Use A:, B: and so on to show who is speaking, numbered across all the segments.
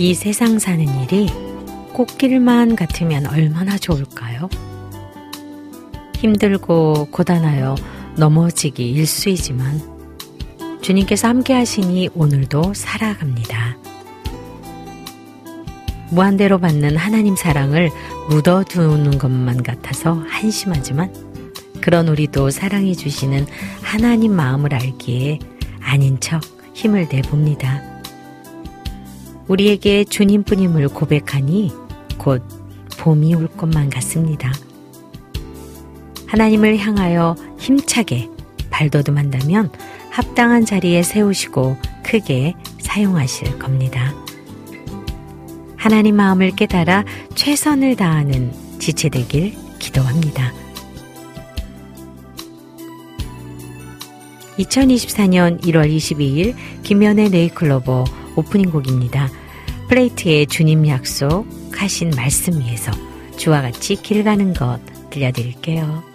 A: 이 세상 사는 일이 꽃길만 같으면 얼마나 좋을까요? 힘들고 고단하여 넘어지기 일수이지만 주님께서 함께 하시니 오늘도 살아갑니다. 무한대로 받는 하나님 사랑을 묻어두는 것만 같아서 한심하지만 그런 우리도 사랑해 주시는 하나님 마음을 알기에 아닌 척 힘을 내봅니다. 우리에게 주님뿐임을 고백하니 곧 봄이 올 것만 같습니다. 하나님을 향하여 힘차게 발돋움한다면 합당한 자리에 세우시고 크게 사용하실 겁니다. 하나님 마음을 깨달아 최선을 다하는 지체되길 기도합니다. 2024년 1월 22일 김연의 네이클로버 오프닝 곡입니다. 플레이트의 주님 약속 하신 말씀 위에서 주와 같이 길 가는 것 들려드릴게요.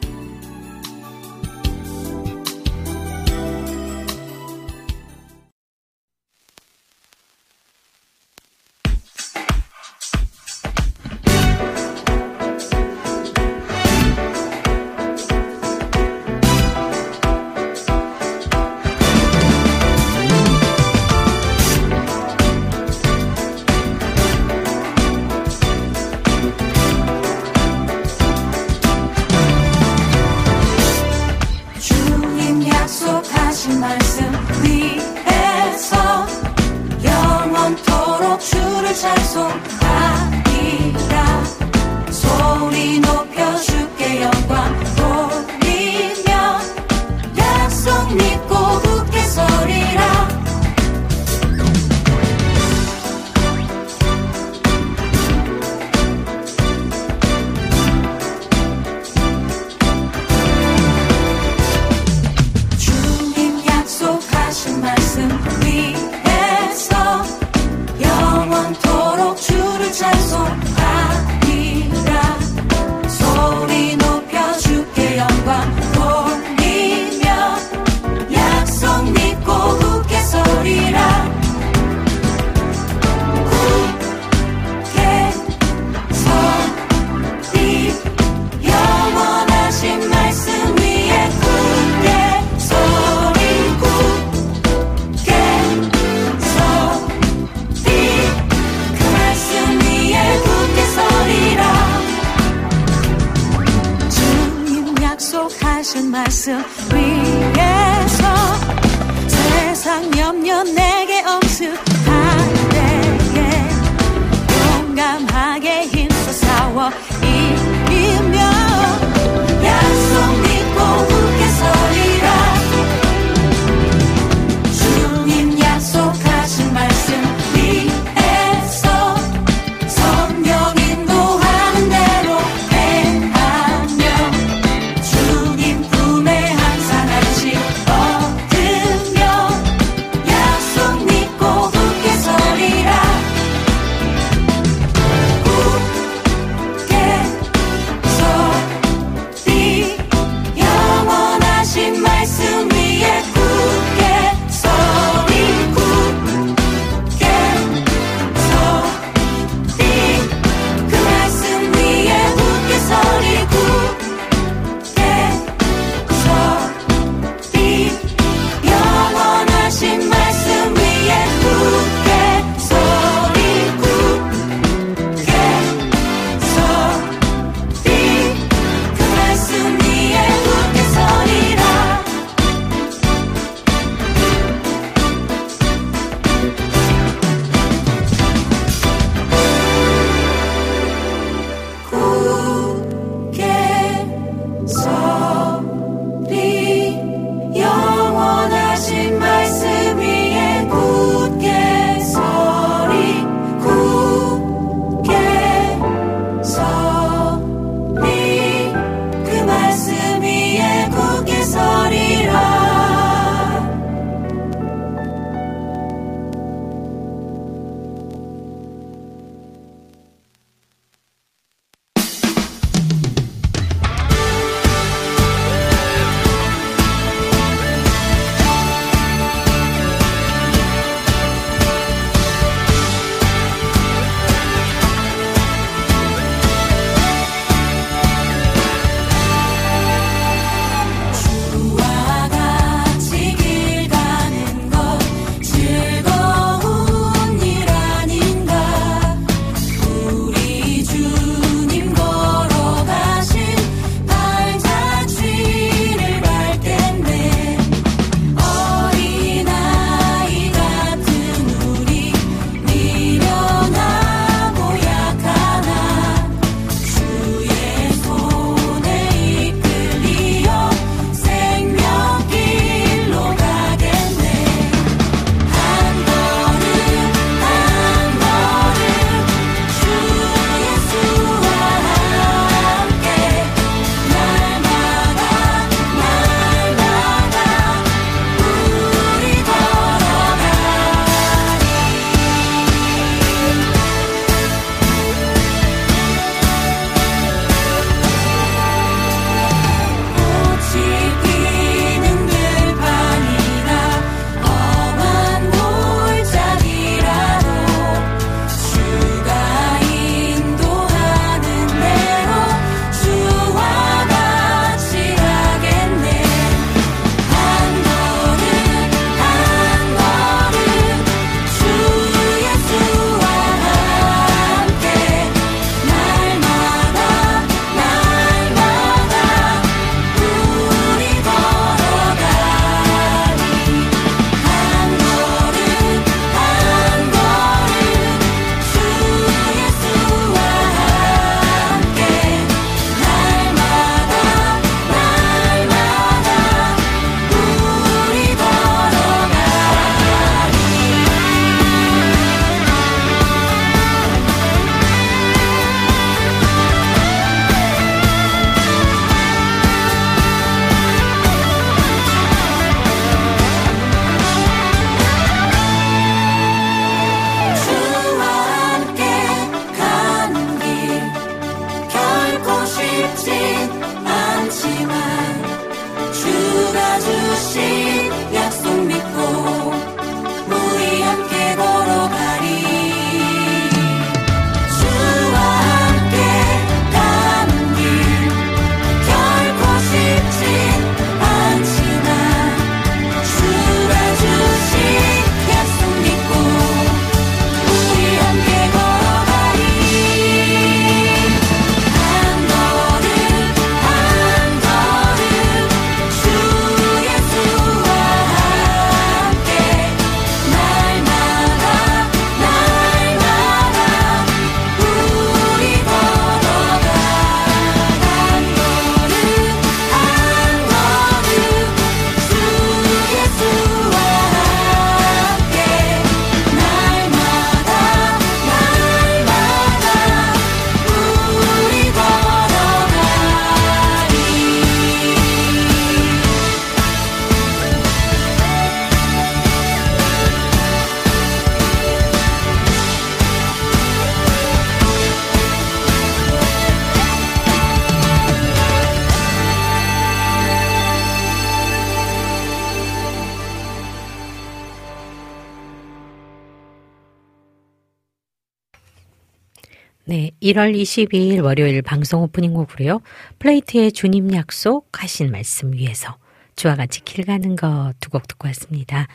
B: 1월 22일 월요일 방송 오프닝 곡으로요. 플레이트의 주님 약속 하신 말씀 위에서 주와 같이 길 가는 것 두 곡 듣고 왔습니다.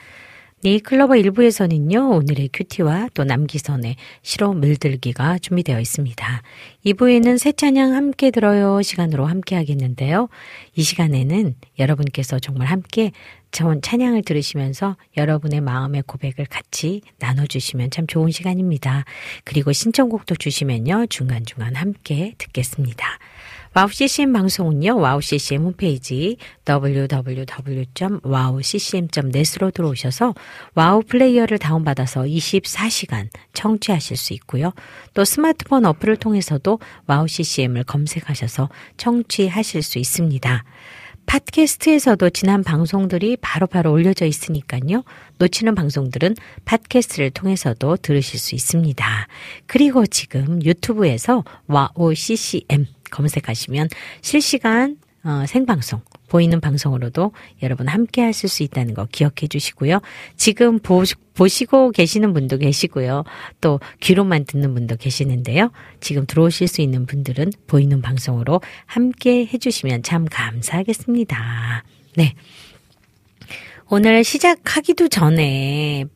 B: 네이클로버 1부에서는요, 오늘의 큐티와 또 남기선의 시로 물들기가 준비되어 있습니다. 2부에는 새 찬양 함께 들어요 시간으로 함께 하겠는데요. 이 시간에는 여러분께서 정말 함께 전 찬양을 들으시면서 여러분의 마음의 고백을 같이 나눠주시면 참 좋은 시간입니다. 그리고 신청곡도 주시면요, 중간중간 함께 듣겠습니다. 와우 CCM 방송은요, 와우 CCM 홈페이지 www.wowccm.net으로 들어오셔서 와우 플레이어를 다운받아서 24시간 청취하실 수 있고요. 또 스마트폰 어플을 통해서도 와우 CCM을 검색하셔서 청취하실 수 있습니다. 팟캐스트에서도 지난 방송들이 바로바로 바로 올려져 있으니까요. 놓치는 방송들은 팟캐스트를 통해서도 들으실 수 있습니다. 그리고 지금 유튜브에서 와우 CCM 검색하시면 실시간 어, 생방송 보이는 방송으로도 여러분 함께 하실 수 있다는 거 기억해 주시고요. 지금 보, 보시고 계시는 분도 계시고요. 또 귀로만 듣는 분도 계시는데요. 지금 들어오실 수 있는 분들은 보이는 방송으로 함께 해 주시면 참 감사하겠습니다. 네. 오늘 시작하기도 전에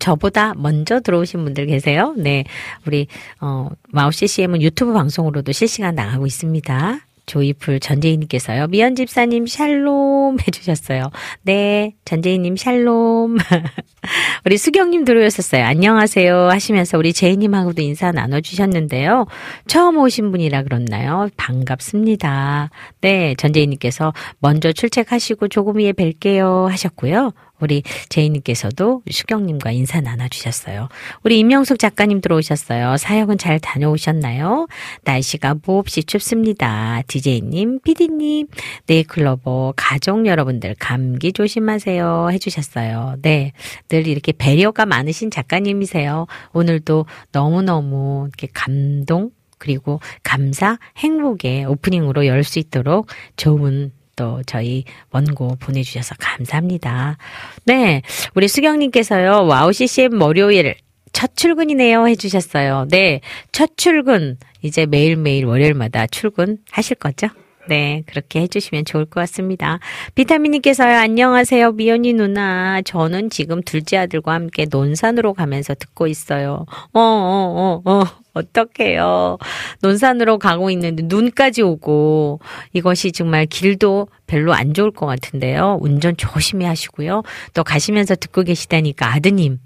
B: 저보다 먼저 들어오신 분들 계세요. 네. 우리, 어, 마우 CCM은 유튜브 방송으로도 실시간 나가고 있습니다. 조이풀 전재희님께서요. 미연 집사님 샬롬 해주셨어요. 네, 전재희님 샬롬. 우리 수경님 들어오셨어요. 안녕하세요 하시면서 우리 재희님하고도 인사 나눠주셨는데요. 처음 오신 분이라 그렇나요? 반갑습니다. 네, 전재희님께서 먼저 출첵하시고 조금 위에 뵐게요 하셨고요. 우리 제이님께서도 수경님과 인사 나눠주셨어요. 우리 임명숙 작가님 들어오셨어요. 사역은 잘 다녀오셨나요? 날씨가 몹시 춥습니다. 디제이님, 피디님, 네이클로버, 가족 여러분들 감기 조심하세요. 해주셨어요. 네. 늘 이렇게 배려가 많으신 작가님이세요. 오늘도 너무너무 이렇게 감동, 그리고 감사, 행복의 오프닝으로 열 수 있도록 좋은 또 저희 원고 보내주셔서 감사합니다. 네. 우리 수경님께서요, 와우 CCM 월요일 첫 출근이네요 해주셨어요. 네. 첫 출근. 이제 매일매일 월요일마다 출근 하실 거죠? 네, 그렇게 해주시면 좋을 것 같습니다. 비타민님께서요, 안녕하세요, 미현이 누나. 저는 지금 둘째 아들과 함께 논산으로 가면서 듣고 있어요. 어, 어, 어, 어. 어떡해요. 논산으로 가고 있는데 눈까지 오고 이것이 정말 길도 별로 안 좋을 것 같은데요. 운전 조심히 하시고요. 또 가시면서 듣고 계시다니까 아드님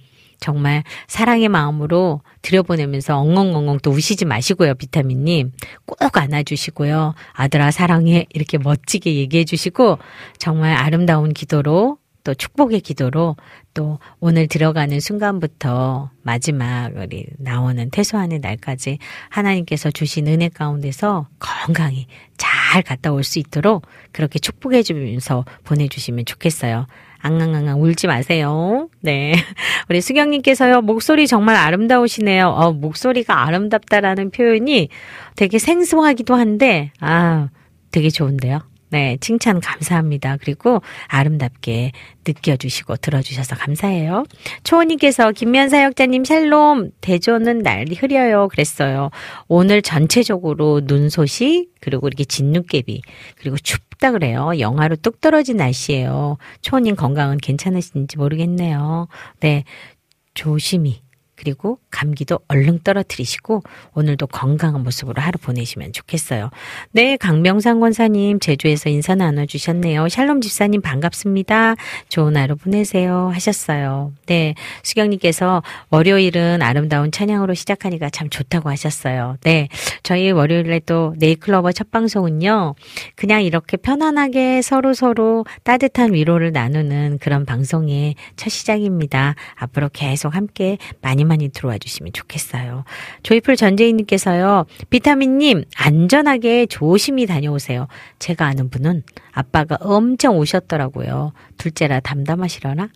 B: 정말 사랑의 마음으로 들여보내면서 엉엉엉엉 또 우시지 마시고요, 비타민님. 꼭 안아주시고요. 아들아, 사랑해. 이렇게 멋지게 얘기해 주시고, 정말 아름다운 기도로 또 축복의 기도로 또 오늘 들어가는 순간부터 마지막 우리 나오는 퇴소하는 날까지 하나님께서 주신 은혜 가운데서 건강히 잘 갔다 올 수 있도록 그렇게 축복해 주면서 보내주시면 좋겠어요. 앙앙앙앙 울지 마세요. 네. 우리 수경님께서요, 목소리 정말 아름다우시네요. 어, 목소리가 아름답다라는 표현이 되게 생소하기도 한데, 아, 되게 좋은데요. 네, 칭찬 감사합니다. 그리고 아름답게 느껴주시고 들어주셔서 감사해요. 초원님께서 김면 사 역자님 샬롬 대전은 날이 흐려요 그랬어요. 오늘 전체적으로 눈 소식 그리고 이렇게 진눈깨비 그리고 춥다 그래요. 영하로 뚝 떨어진 날씨예요. 초원님 건강은 괜찮으신지 모르겠네요. 네, 조심히 그리고 감기도 얼른 떨어뜨리시고 오늘도 건강한 모습으로 하루 보내시면 좋겠어요. 네, 강명상 권사님 제주에서 인사 나눠주셨네요. 샬롬 집사님 반갑습니다. 좋은 하루 보내세요 하셨어요. 네, 수경님께서 월요일은 아름다운 찬양으로 시작하니까 참 좋다고 하셨어요. 네, 저희 월요일에 또 네이클로버 첫 방송은요. 그냥 이렇게 편안하게 서로 서로 따뜻한 위로를 나누는 그런 방송의 첫 시작입니다. 앞으로 계속 함께 많이 많이 많이 들어와 주시면 좋겠어요. 조이풀 전재희님께서요, 비타민님, 안전하게 조심히 다녀오세요. 제가 아는 분은 아빠가 엄청 오셨더라고요. 둘째라 담담하시려나?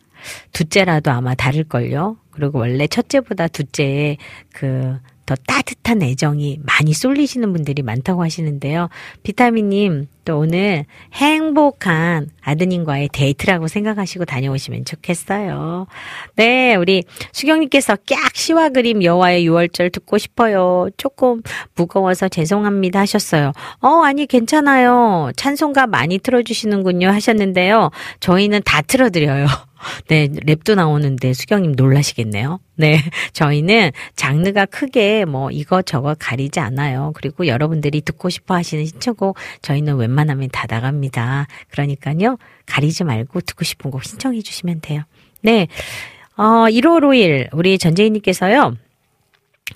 B: 둘째라도 아마 다를걸요? 그리고 원래 첫째보다 둘째의 그 더 따뜻한 애정이 많이 쏠리시는 분들이 많다고 하시는데요. 비타민님, 또 오늘 행복한 아드님과의 데이트라고 생각하시고 다녀오시면 좋겠어요. 네, 우리 수경님께서 깍 시와 그림 여와의 6월절 듣고 싶어요. 조금 무거워서 죄송합니다 하셨어요. 어, 아니, 괜찮아요. 찬송가 많이 틀어주시는군요 하셨는데요. 저희는 다 틀어드려요. 네, 랩도 나오는데 수경님 놀라시겠네요. 네, 저희는 장르가 크게 뭐 이것저것 가리지 않아요. 그리고 여러분들이 듣고 싶어 하시는 신청곡 저희는 웬만하면 다 나갑니다. 그러니까요, 가리지 말고 듣고 싶은 곡 신청해 주시면 돼요. 네, 어, 1월 5일 우리 전재희님께서요.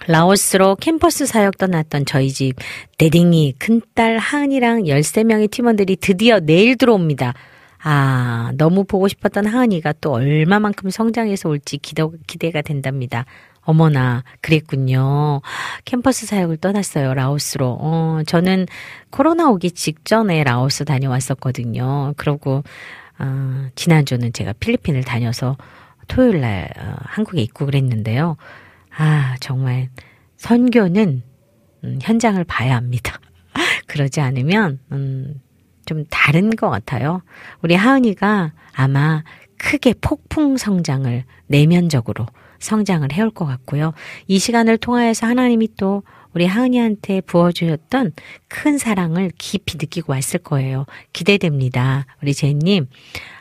B: 라오스로 캠퍼스 사역 떠났던 저희 집 대딩이 큰딸 하은이랑 13명의 팀원들이 드디어 내일 들어옵니다. 아, 너무 보고 싶었던 하은이가 또 얼마만큼 성장해서 올지 기대, 기대가 된답니다. 어머나, 그랬군요. 캠퍼스 사역을 떠났어요, 라오스로. 어, 저는 코로나 오기 직전에 라오스 다녀왔었거든요. 그러고, 어, 지난주는 제가 필리핀을 다녀서 토요일 날 어, 한국에 입국을 했는데요. 아, 정말 선교는 음, 현장을 봐야 합니다. 그러지 않으면, 음, 좀 다른 것 같아요. 우리 하은이가 아마 크게 폭풍 성장을 내면적으로 성장을 해올 것 같고요. 이 시간을 통하여서 하나님이 또 우리 하은이한테 부어주셨던 큰 사랑을 깊이 느끼고 왔을 거예요. 기대됩니다. 우리 제님,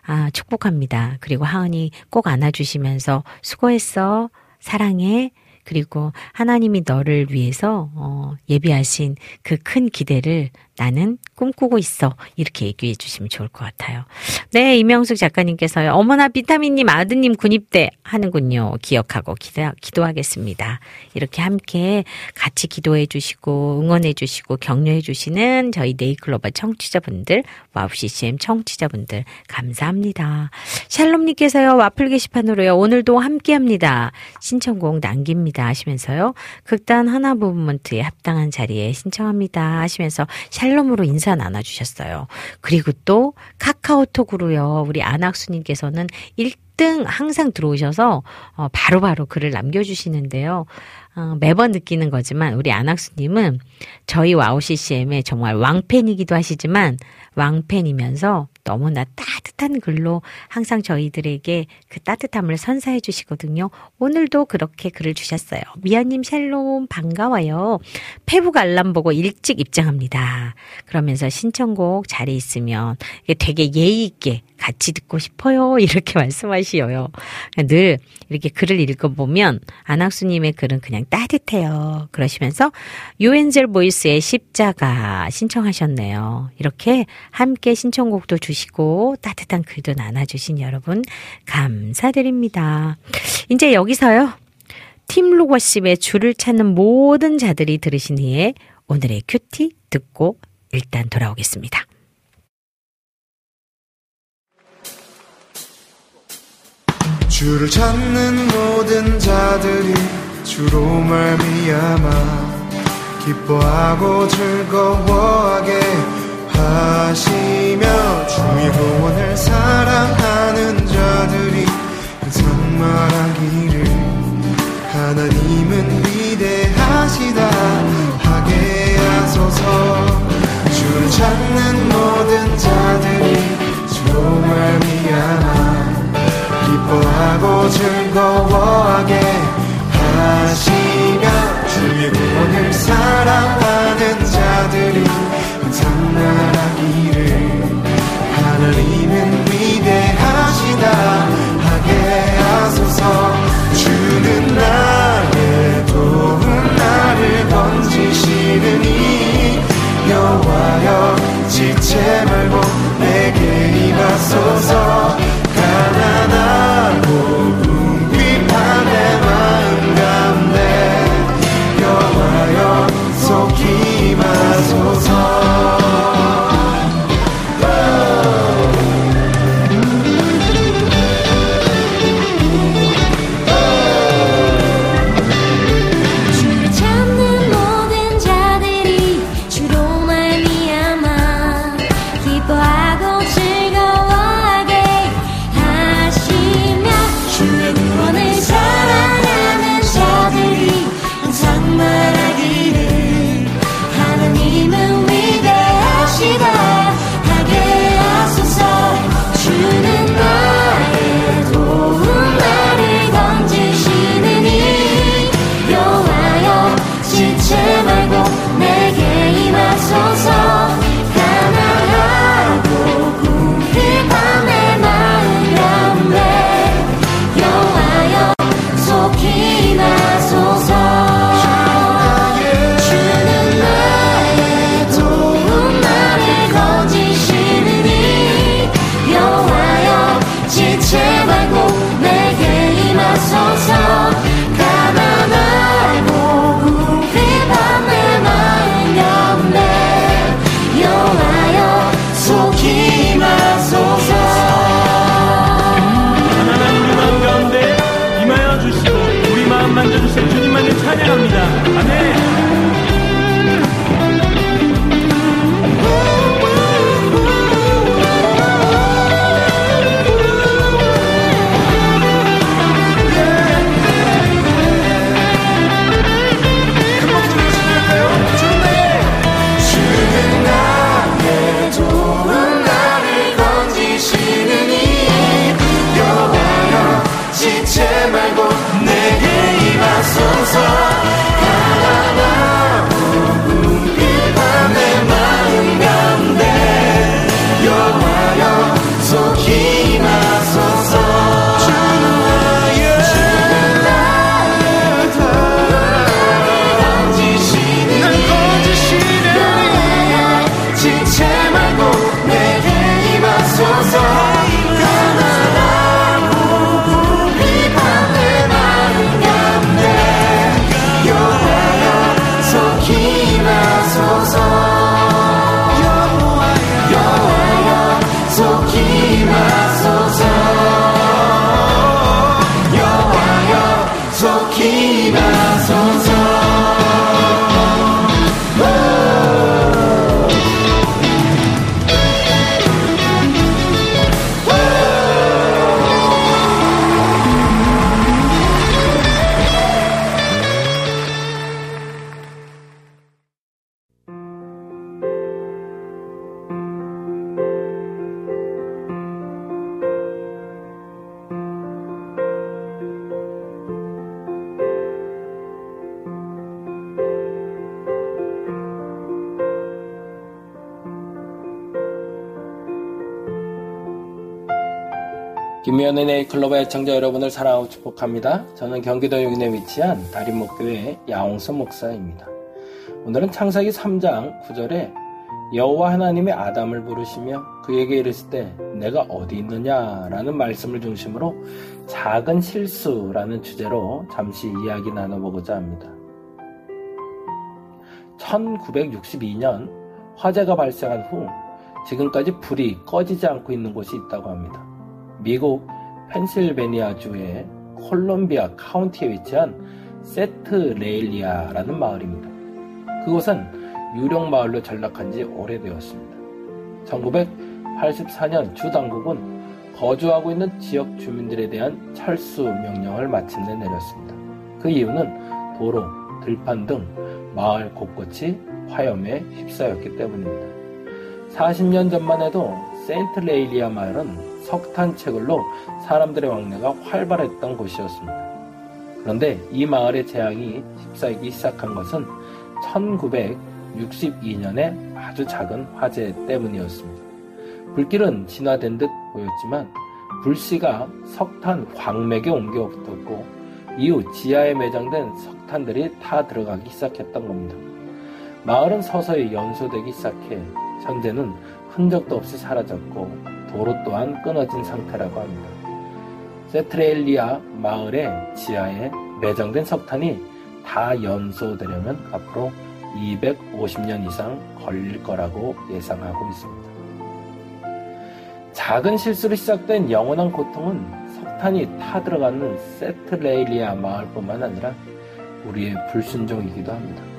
B: 아, 축복합니다. 그리고 하은이 꼭 안아주시면서 수고했어. 사랑해. 그리고 하나님이 너를 위해서 어, 예비하신 그 큰 기대를 나는 꿈꾸고 있어. 이렇게 얘기해 주시면 좋을 것 같아요. 네, 이명숙 작가님께서요. 어머나 비타민님 아드님 군입대 하는군요. 기억하고 기도, 기도하겠습니다. 이렇게 함께 같이 기도해 주시고 응원해 주시고 격려해 주시는 저희 네잎클로버 청취자분들, 와우 CCM 청취자분들 감사합니다. 샬롬님께서요. 와플 게시판으로요. 오늘도 함께 합니다. 신청곡 남깁니다 하시면서요. 극단 하나 부분먼트에 합당한 자리에 신청합니다 하시면서 샬롬 으로 인사 나눠주셨어요. 그리고 또 카카오톡으로요. 우리 안학수님께서는 1등 항상 들어오셔서 어, 바로바로 바로 글을 남겨주시는데요. 어, 매번 느끼는 거지만 우리 안학수님은 저희 와우 CCM의 정말 왕팬이기도 하시지만 왕팬이면서 너무나 따뜻한 글로 항상 저희들에게 그 따뜻함을 선사해 주시거든요. 오늘도 그렇게 글을 주셨어요. 미아님 샬롬 반가워요. 페북 알람 보고 일찍 입장합니다. 그러면서 신청곡 자리 있으면 되게 예의 있게 같이 듣고 싶어요. 이렇게 말씀하시어요. 늘 이렇게 글을 읽어보면 안학수님의 글은 그냥 따뜻해요. 그러시면서 유엔젤 보이스의 십자가 신청하셨네요. 이렇게 함께 신청곡도 주시고 따뜻한 글도 나눠주신 여러분 감사드립니다. 이제 여기서요. 팀 로거십의 줄을 찾는 모든 자들이 들으신 후에 오늘의 큐티 듣고 일단 돌아오겠습니다.
C: 주를 찾는 모든 자들이 주로 말미암아 기뻐하고 즐거워하게 하시며 주의 구원을 사랑하는 자들이 항상 말하기를 하나님은 위대하시다 하게 하소서. 주를 찾는 모든 자들이 주로 말미암아 기뻐하고 즐거워하게 하시며 주의 구원을 사랑하는 자들이 항상 말하기를 하나님
D: 김미연의 네이클럽의 애청자 여러분을 사랑하고 축복합니다. 저는 경기도 용인에 위치한 다림목교회 야홍선 목사입니다. 오늘은 창세기 3장 9절에 여호와 하나님의 아담을 부르시며 그에게 이르실 때 내가 어디 있느냐라는 말씀을 중심으로 작은 실수라는 주제로 잠시 이야기 나눠보고자 합니다. 1962년 화재가 발생한 후 지금까지 불이 꺼지지 않고 있는 곳이 있다고 합니다. 미국 펜실베니아주의 콜롬비아 카운티에 위치한 센트레일리아라는 마을입니다. 그곳은 유령 마을로 전락한 지 오래되었습니다. 1984년 주 당국은 거주하고 있는 지역 주민들에 대한 철수 명령을 마침내 내렸습니다. 그 이유는 도로, 들판 등 마을 곳곳이 화염에 휩싸였기 때문입니다. 40년 전만 해도 센트레일리아 마을은 석탄 채굴로 사람들의 왕래가 활발했던 곳이었습니다. 그런데 이 마을의 재앙이 휩싸이기 시작한 것은 1962년에 아주 작은 화재 때문이었습니다. 불길은 진화된 듯 보였지만 불씨가 석탄 광맥에 옮겨 붙었고 이후 지하에 매장된 석탄들이 타 들어가기 시작했던 겁니다. 마을은 서서히 연소되기 시작해 현재는 흔적도 없이 사라졌고 도로 또한 끊어진 상태라고 합니다. 세트레일리아 마을의 지하에 매장된 석탄이 다 연소되려면 앞으로 250년 이상 걸릴 거라고 예상하고 있습니다. 작은 실수로 시작된 영원한 고통은 석탄이 타들어가는 세트레일리아 마을뿐만 아니라 우리의 불순종이기도 합니다.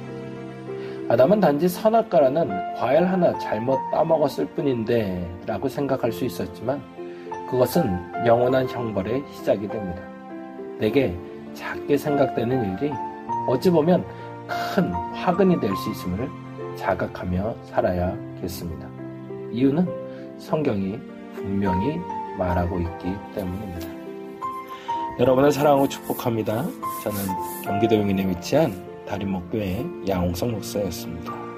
D: 아담은 단지 선악과라는 과일 하나 잘못 따먹었을 뿐인데 라고 생각할 수 있었지만 그것은 영원한 형벌의 시작이 됩니다. 내게 작게 생각되는 일이 어찌 보면 큰 화근이 될 수 있음을 자각하며 살아야겠습니다. 이유는 성경이 분명히 말하고 있기 때문입니다. 여러분을 사랑하고 축복합니다. 저는 경기도 용인에 위치한 다림목교회 양홍성 목사였습니다.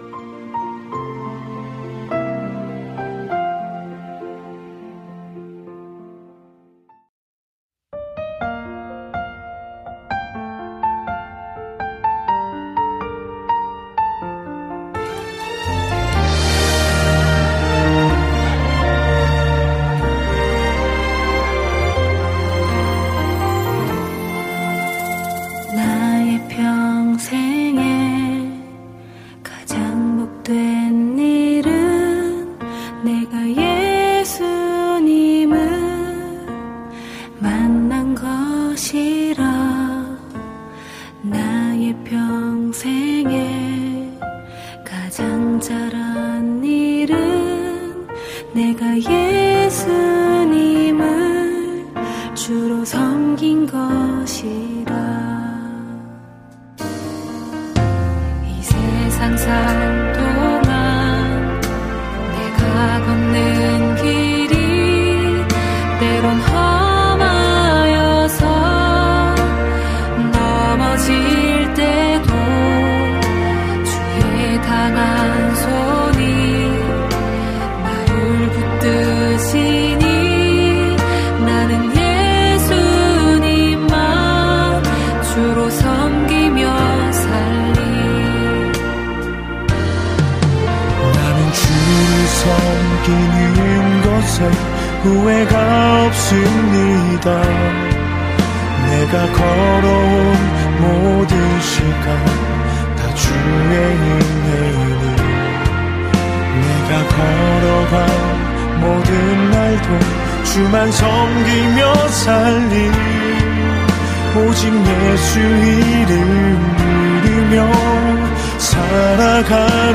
E: 없습니다. 내가 걸어온 모든 시간 다 주의 은혜니 내가 걸어간 모든 날도 주만 섬기며 살리 오직 예수 이름 부르며 살아가리라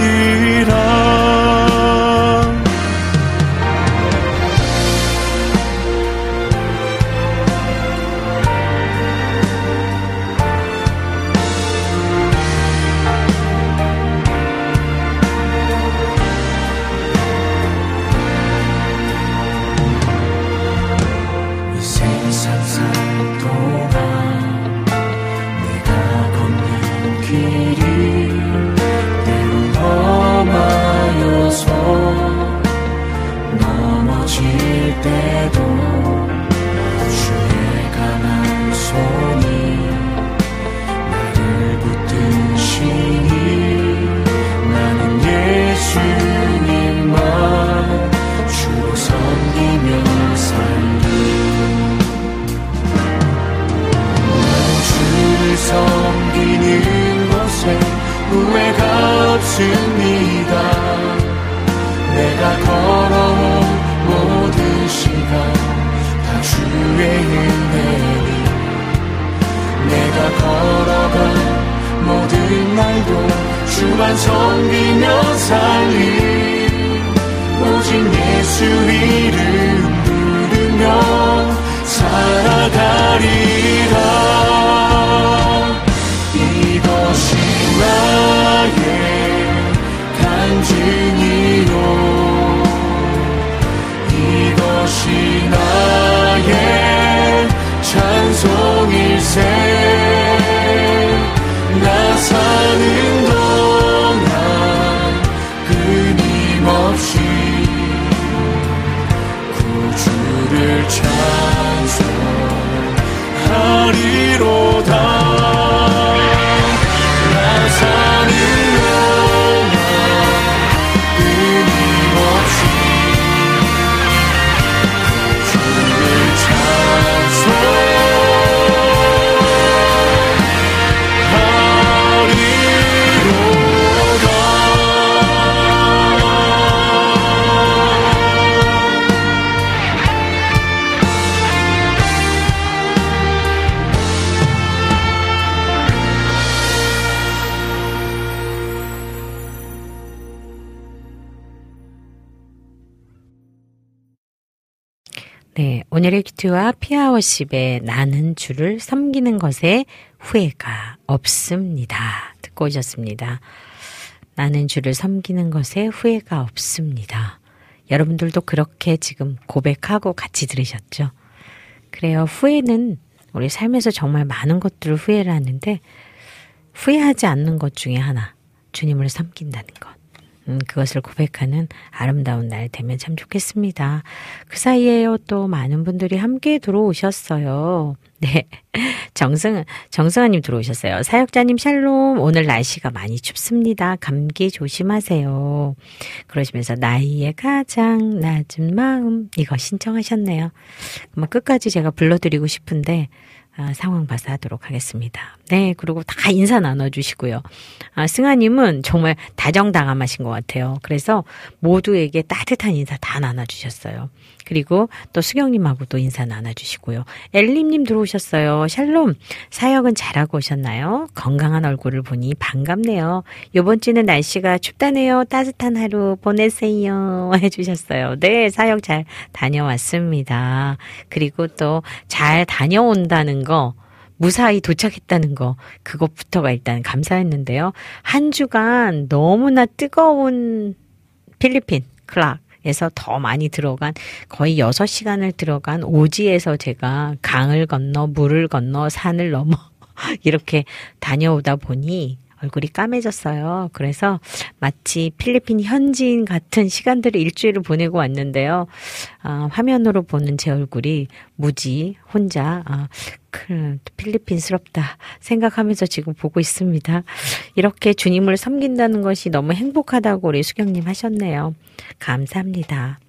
B: 큐티와 피아워십의 나는 주를 섬기는 것에 후회가 없습니다. 듣고 오셨습니다. 나는 주를 섬기는 것에 후회가 없습니다. 여러분들도 그렇게 지금 고백하고 같이 들으셨죠? 그래요. 후회는 우리 삶에서 정말 많은 것들을 후회를 하는데 후회하지 않는 것 중에 하나, 주님을 섬긴다는 것. 음, 그것을 고백하는 아름다운 날 되면 참 좋겠습니다. 그 사이에요 또 많은 분들이 함께 들어오셨어요. 네. 정승, 정승아님 들어오셨어요. 사역자님 샬롬. 오늘 날씨가 많이 춥습니다. 감기 조심하세요. 그러시면서 나이의 가장 낮은 마음. 이거 신청하셨네요. 끝까지 제가 불러드리고 싶은데, 아, 상황 봐서 하도록 하겠습니다. 네, 그리고 다 인사 나눠주시고요. 아, 승아님은 정말 다정다감하신 것 같아요. 그래서 모두에게 따뜻한 인사 다 나눠주셨어요. 그리고 또 수경님하고도 인사 나눠주시고요. 엘림님 들어오셨어요. 샬롬, 사역은 잘하고 오셨나요? 건강한 얼굴을 보니 반갑네요. 요번 주는 날씨가 춥다네요. 따뜻한 하루 보내세요. 해주셨어요. 네, 사역 잘 다녀왔습니다. 그리고 또 잘 다녀온다는 거, 무사히 도착했다는 거, 그것부터가 일단 감사했는데요. 한 주간 너무나 뜨거운 필리핀, 클락, 에서 더 많이 들어간 거의 6시간을 들어간 오지에서 제가 강을 건너 물을 건너 산을 넘어 이렇게 다녀오다 보니 얼굴이 까매졌어요. 그래서 마치 필리핀 현지인 같은 시간들을 일주일을 보내고 왔는데요. 아, 화면으로 보는 제 얼굴이 무지 혼자 아, 그 필리핀스럽다 생각하면서 지금 보고 있습니다. 이렇게 주님을 섬긴다는 것이 너무 행복하다고 우리 수경님 하셨네요. 감사합니다.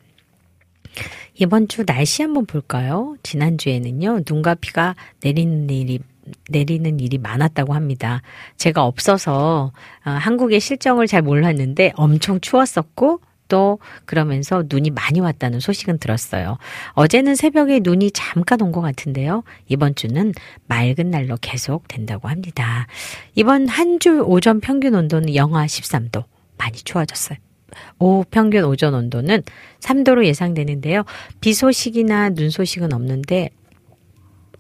B: 이번 주 날씨 한번 볼까요? 지난주에는요, 눈과 비가 내리는 일이 내리는 일이 많았다고 합니다. 제가 없어서 어, 한국의 실정을 잘 몰랐는데 엄청 추웠었고 또 그러면서 눈이 많이 왔다는 소식은 들었어요. 어제는 새벽에 눈이 잠깐 온 것 같은데요. 이번 주는 맑은 날로 계속 된다고 합니다. 이번 한 주 오전 평균 온도는 영하 13도. 많이 추워졌어요. 오후 평균 오전 온도는 3도로 예상되는데요. 비 소식이나 눈 소식은 없는데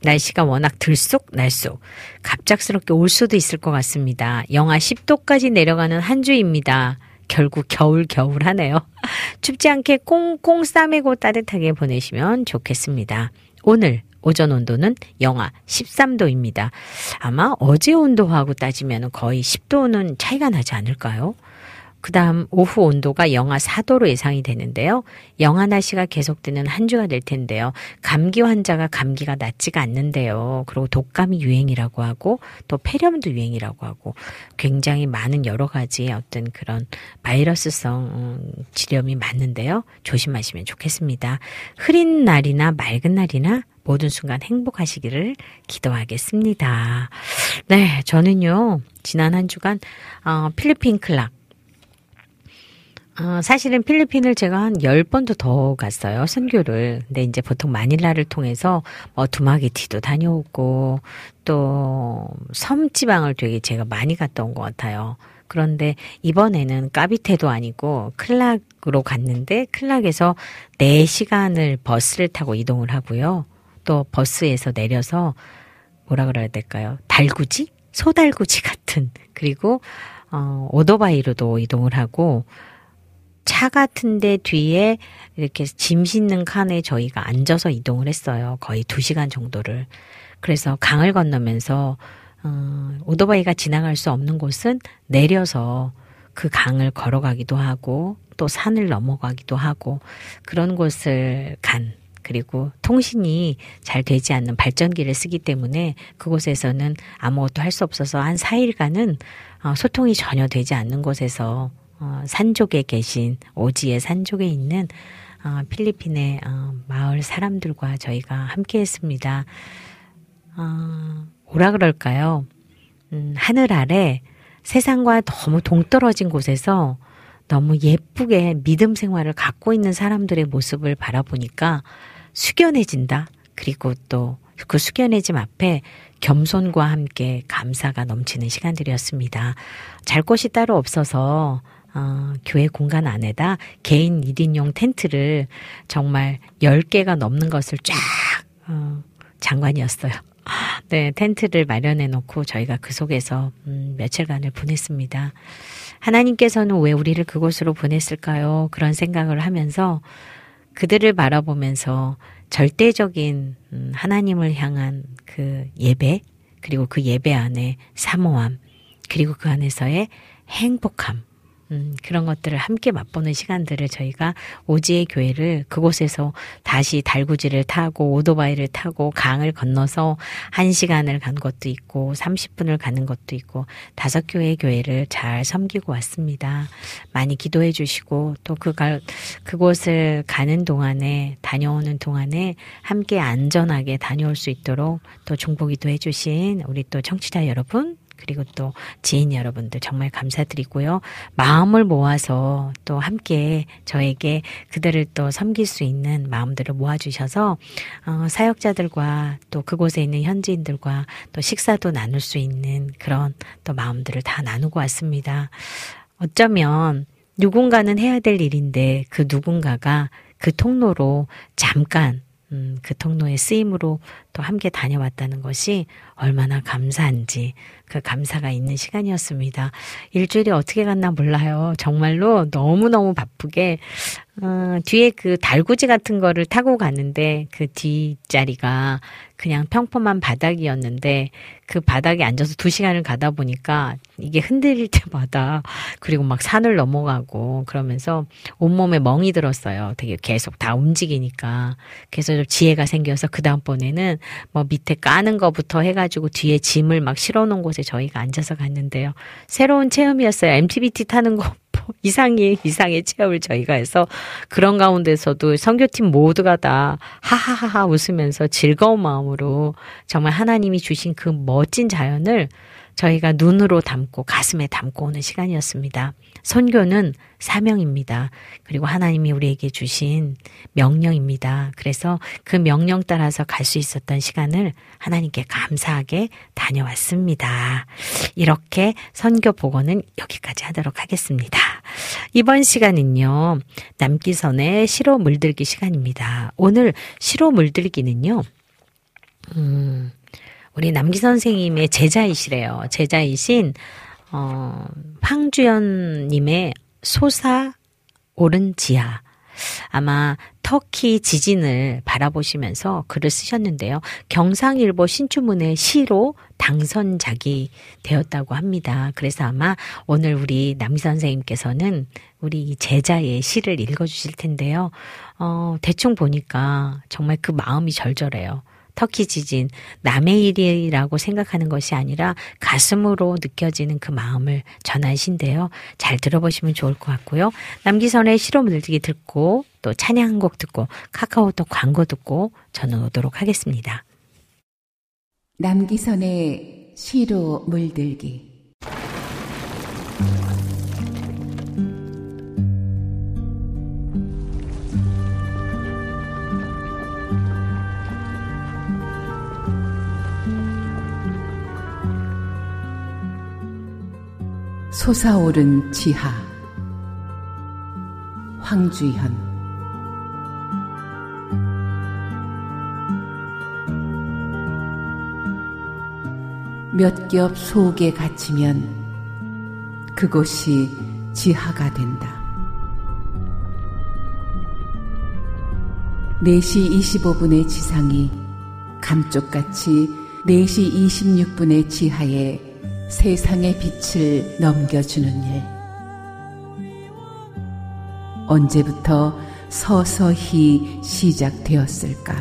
B: 날씨가 워낙 들쑥 날쑥 갑작스럽게 올 수도 있을 것 같습니다. 영하 10도까지 내려가는 한 주입니다. 결국 겨울 겨울 하네요. 춥지 않게 꽁꽁 싸매고 따뜻하게 보내시면 좋겠습니다. 오늘 오전 온도는 영하 13도입니다. 아마 어제 온도하고 따지면 거의 10도는 차이가 나지 않을까요? 그 다음 오후 온도가 영하 4도로 예상이 되는데요. 영하 날씨가 계속되는 한 주가 될 텐데요. 감기 환자가 감기가 낫지가 않는데요. 그리고 독감이 유행이라고 하고 또 폐렴도 유행이라고 하고 굉장히 많은 여러 가지 어떤 그런 바이러스성 음, 질염이 많은데요. 조심하시면 좋겠습니다. 흐린 날이나 맑은 날이나 모든 순간 행복하시기를 기도하겠습니다. 네, 저는요, 지난 한 주간, 어, 필리핀 클락, 어, 사실은 필리핀을 제가 한 10번도 더 갔어요. 선교를. 근데 이제 보통 마닐라를 통해서 뭐 두마기티도 다녀오고 또 섬지방을 되게 제가 많이 온것 같아요. 그런데 이번에는 까비테도 아니고 클락으로 갔는데 클락에서 4시간을 버스를 타고 이동을 하고요. 또 버스에서 내려서 뭐라 그래야 될까요? 달구지? 소달구지 같은 그리고 어 오토바이로도 이동을 하고 차 같은데 뒤에 이렇게 짐 싣는 칸에 저희가 앉아서 이동을 했어요. 거의 두 시간 정도를. 그래서 강을 건너면서 어, 오토바이가 지나갈 수 없는 곳은 내려서 그 강을 걸어가기도 하고 또 산을 넘어가기도 하고 그런 곳을 간 그리고 통신이 잘 되지 않는 발전기를 쓰기 때문에 그곳에서는 아무것도 할 수 없어서 한 4일간은 어, 소통이 전혀 되지 않는 곳에서 어, 산족에 계신 오지의 산족에 있는 어, 필리핀의 어, 마을 사람들과 저희가 함께했습니다. 어, 뭐라 그럴까요? 음, 하늘 아래 세상과 너무 동떨어진 곳에서 너무 예쁘게 믿음 생활을 갖고 있는 사람들의 모습을 바라보니까 숙연해진다. 그리고 또 그 숙연해짐 앞에 겸손과 함께 감사가 넘치는 시간들이었습니다. 잘 곳이 따로 없어서 어, 교회 공간 안에다 개인 1인용 텐트를 정말 10개가 넘는 것을 쫙, 어, 장관이었어요. 네, 텐트를 마련해 놓고 저희가 그 속에서, 음, 며칠간을 보냈습니다. 하나님께서는 왜 우리를 그곳으로 보냈을까요? 그런 생각을 하면서 그들을 바라보면서 절대적인 음, 하나님을 향한 그 예배, 그리고 그 예배 안에 사모함, 그리고 그 안에서의 행복함, 음, 그런 것들을 함께 맛보는 시간들을 저희가 오지의 교회를 그곳에서 다시 달구지를 타고 오토바이를 타고 강을 건너서 한 시간을 간 것도 있고 30분을 가는 것도 있고 다섯 교회 교회를 잘 섬기고 왔습니다. 많이 기도해 주시고 또 그가 그곳을 가는 동안에 다녀오는 동안에 함께 안전하게 다녀올 수 있도록 또 중보기도 해 주신 우리 또 청취자 여러분 그리고 또 지인 여러분들 정말 감사드리고요. 마음을 모아서 또 함께 저에게 그들을 또 섬길 수 있는 마음들을 모아주셔서 어, 사역자들과 또 그곳에 있는 현지인들과 또 식사도 나눌 수 있는 그런 또 마음들을 다 나누고 왔습니다. 어쩌면 누군가는 해야 될 일인데 그 누군가가 그 통로로 잠깐 음, 그 통로의 쓰임으로 또 함께 다녀왔다는 것이 얼마나 감사한지 그 감사가 있는 시간이었습니다. 일주일이 어떻게 갔나 몰라요. 정말로 너무너무 바쁘게 어, 뒤에 그 달구지 같은 거를 타고 가는데 그 뒷자리가 그냥 평범한 바닥이었는데 그 바닥에 앉아서 두 시간을 가다 보니까 이게 흔들릴 때마다 그리고 막 산을 넘어가고 그러면서 온몸에 멍이 들었어요. 되게 계속 다 움직이니까. 그래서 좀 지혜가 생겨서 그 다음번에는 뭐 밑에 까는 거부터 해가지고 뒤에 짐을 막 실어 놓은 곳에 저희가 앉아서 갔는데요. 새로운 체험이었어요. MTBT 타는 거 이상의 이상의 체험을 저희가 해서 그런 가운데서도 선교팀 모두가 다 하하하하 웃으면서 즐거운 마음으로 정말 하나님이 주신 그 멋진 자연을 저희가 눈으로 담고 가슴에 담고 오는 시간이었습니다. 선교는 사명입니다. 그리고 하나님이 우리에게 주신 명령입니다. 그래서 그 명령 따라서 갈 수 있었던 시간을 하나님께 감사하게 다녀왔습니다. 이렇게 선교 복원은 여기까지 하도록 하겠습니다. 이번 시간은요, 남기선의 시로 물들기 시간입니다. 오늘 시로 물들기는요, 음, 우리 남기 선생님의 제자이시래요. 제자이신 어, 황주연님의 소사 오른 지하. 아마 터키 지진을 바라보시면서 글을 쓰셨는데요. 경상일보 신주문의 시로 당선작이 되었다고 합니다. 그래서 아마 오늘 우리 남기 선생님께서는 우리 제자의 시를 읽어주실 텐데요. 어, 대충 보니까 정말 그 마음이 절절해요. 터키 지진, 남의 일이라고 생각하는 것이 아니라 가슴으로 느껴지는 그 마음을 전하신데요. 잘 들어보시면 좋을 것 같고요. 남기선의 실험들기 듣고 또 찬양 한곡 듣고 카카오톡 광고 듣고 저는 오도록 하겠습니다.
F: 남기선의 시로 물들기 솟아오른 지하 황주현 몇 겹 속에 갇히면 그곳이 지하가 된다. 4시 25분의 지상이 감쪽같이 4시 26분의 지하에 세상의 빛을 넘겨주는 일. 언제부터 서서히 시작되었을까?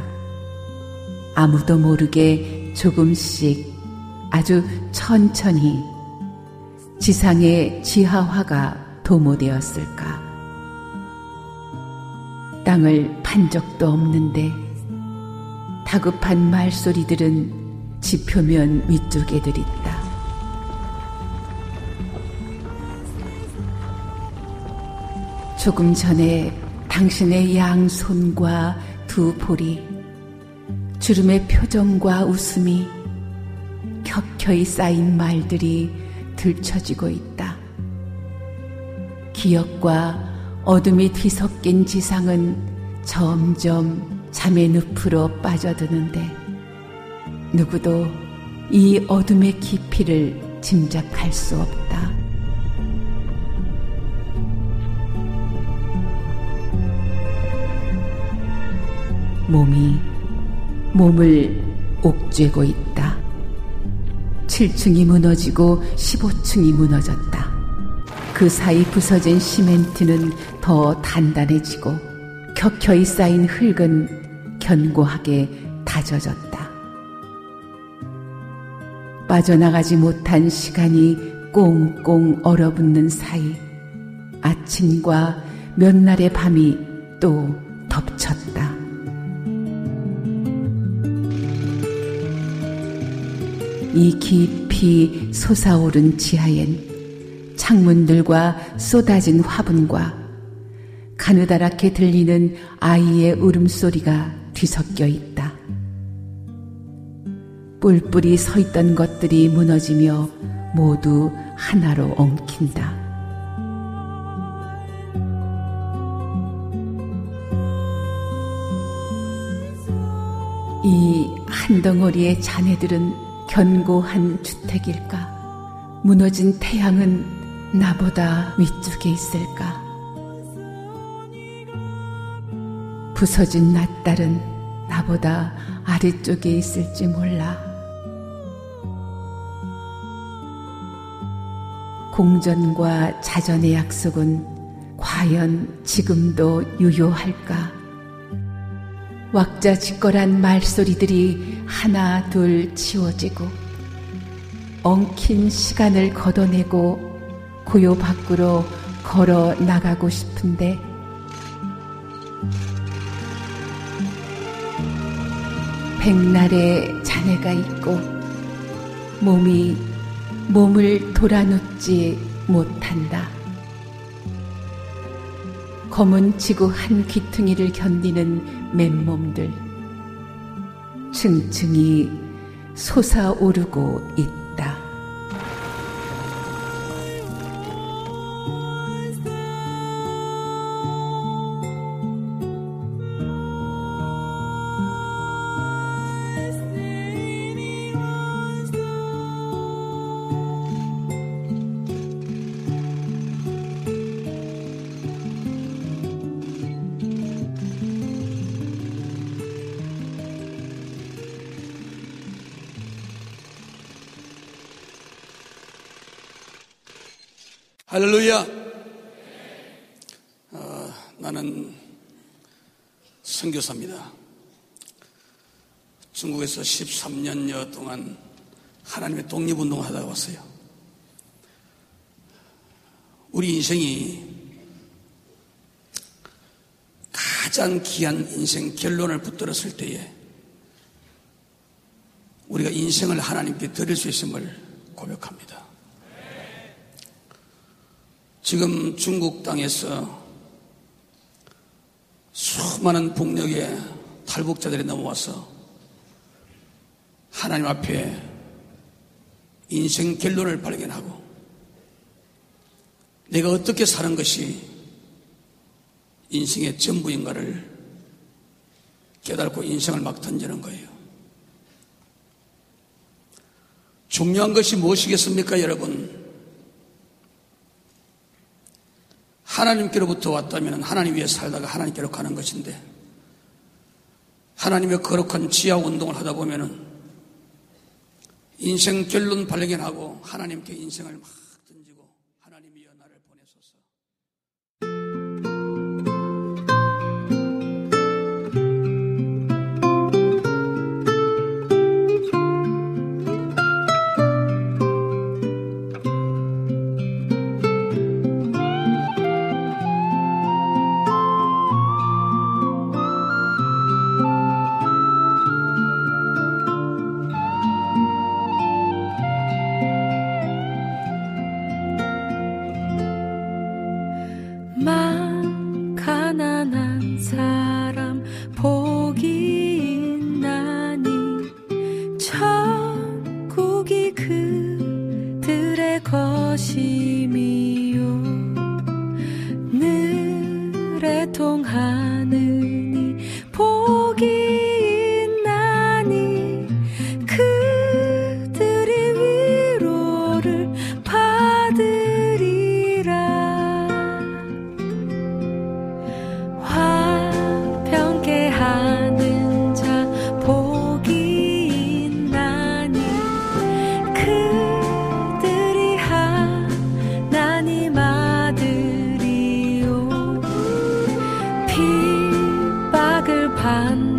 F: 아무도 모르게 조금씩 아주 천천히 지상의 지하화가 도모되었을까? 땅을 판 적도 없는데 다급한 말소리들은 지표면 위쪽에 들 있다. 조금 전에 당신의 양손과 두 볼이 주름의 표정과 웃음이 켜켜이 쌓인 말들이 들춰지고 있다. 기억과 어둠이 뒤섞인 지상은 점점 잠의 늪으로 빠져드는데 누구도 이 어둠의 깊이를 짐작할 수 없다. 몸이 몸을 옥죄고 있다. 7층이 무너지고 15층이 무너졌다. 그 사이 부서진 시멘트는 더 단단해지고 켜켜이 쌓인 흙은 견고하게 다져졌다. 빠져나가지 못한 시간이 꽁꽁 얼어붙는 사이 아침과 몇 날의 밤이 또 덮쳤다. 이 깊이 솟아오른 지하엔 창문들과 쏟아진 화분과 가느다랗게 들리는 아이의 울음소리가 뒤섞여 있다. 뿔뿔이 서 있던 것들이 무너지며 모두 하나로 엉킨다. 이 한 덩어리의 자네들은 견고한 주택일까? 무너진 태양은 나보다 위쪽에 있을까? 부서진 낯달은 나보다 아래쪽에 있을지 몰라. 공전과 자전의 약속은 과연 지금도 유효할까? 왁자지껄한 말소리들이 하나 둘 치워지고 엉킨 시간을 걷어내고 고요 밖으로 걸어 나가고 싶은데 백날의 자네가 있고 몸이 몸을 돌아눕지 못한다. 검은 지구 한 귀퉁이를 견디는 맨몸들 층층이 솟아오르고 있다.
G: 중국에서 13년여 동안 하나님의 독립운동을 하다가 왔어요. 우리 인생이 가장 귀한 인생 결론을 붙들었을 때에 우리가 인생을 하나님께 드릴 수 있음을 고백합니다. 지금 중국 땅에서 수많은 북녘의 탈북자들이 넘어와서 하나님 앞에 인생 결론을 발견하고 내가 어떻게 사는 것이 인생의 전부인가를 깨달고 인생을 막 던지는 거예요. 중요한 것이 무엇이겠습니까, 여러분? 하나님께로부터 왔다면 하나님 위에 살다가 하나님께로 가는 것인데 하나님의 거룩한 지하 운동을 하다 보면은 인생 결론 발견하고 하나님께 인생을 막
H: 우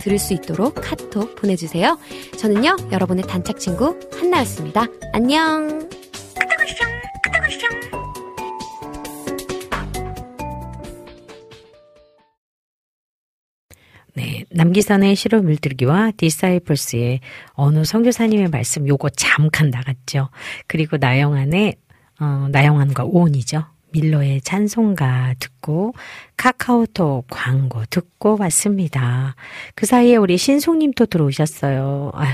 I: 들을 수 있도록 카톡 보내주세요. 저는요 여러분의 단짝 친구 한나였습니다. 안녕.
B: 네, 남기선의 시로 물들기와 디사이플스의 어느 선교사님의 말씀 요거 잠깐 나갔죠. 그리고 나영안의 어, 나영안과 오온이죠. 밀러의 찬송가 듣고 카카오톡 광고 듣고 왔습니다. 그 사이에 우리 신송님 또 들어오셨어요. 아유,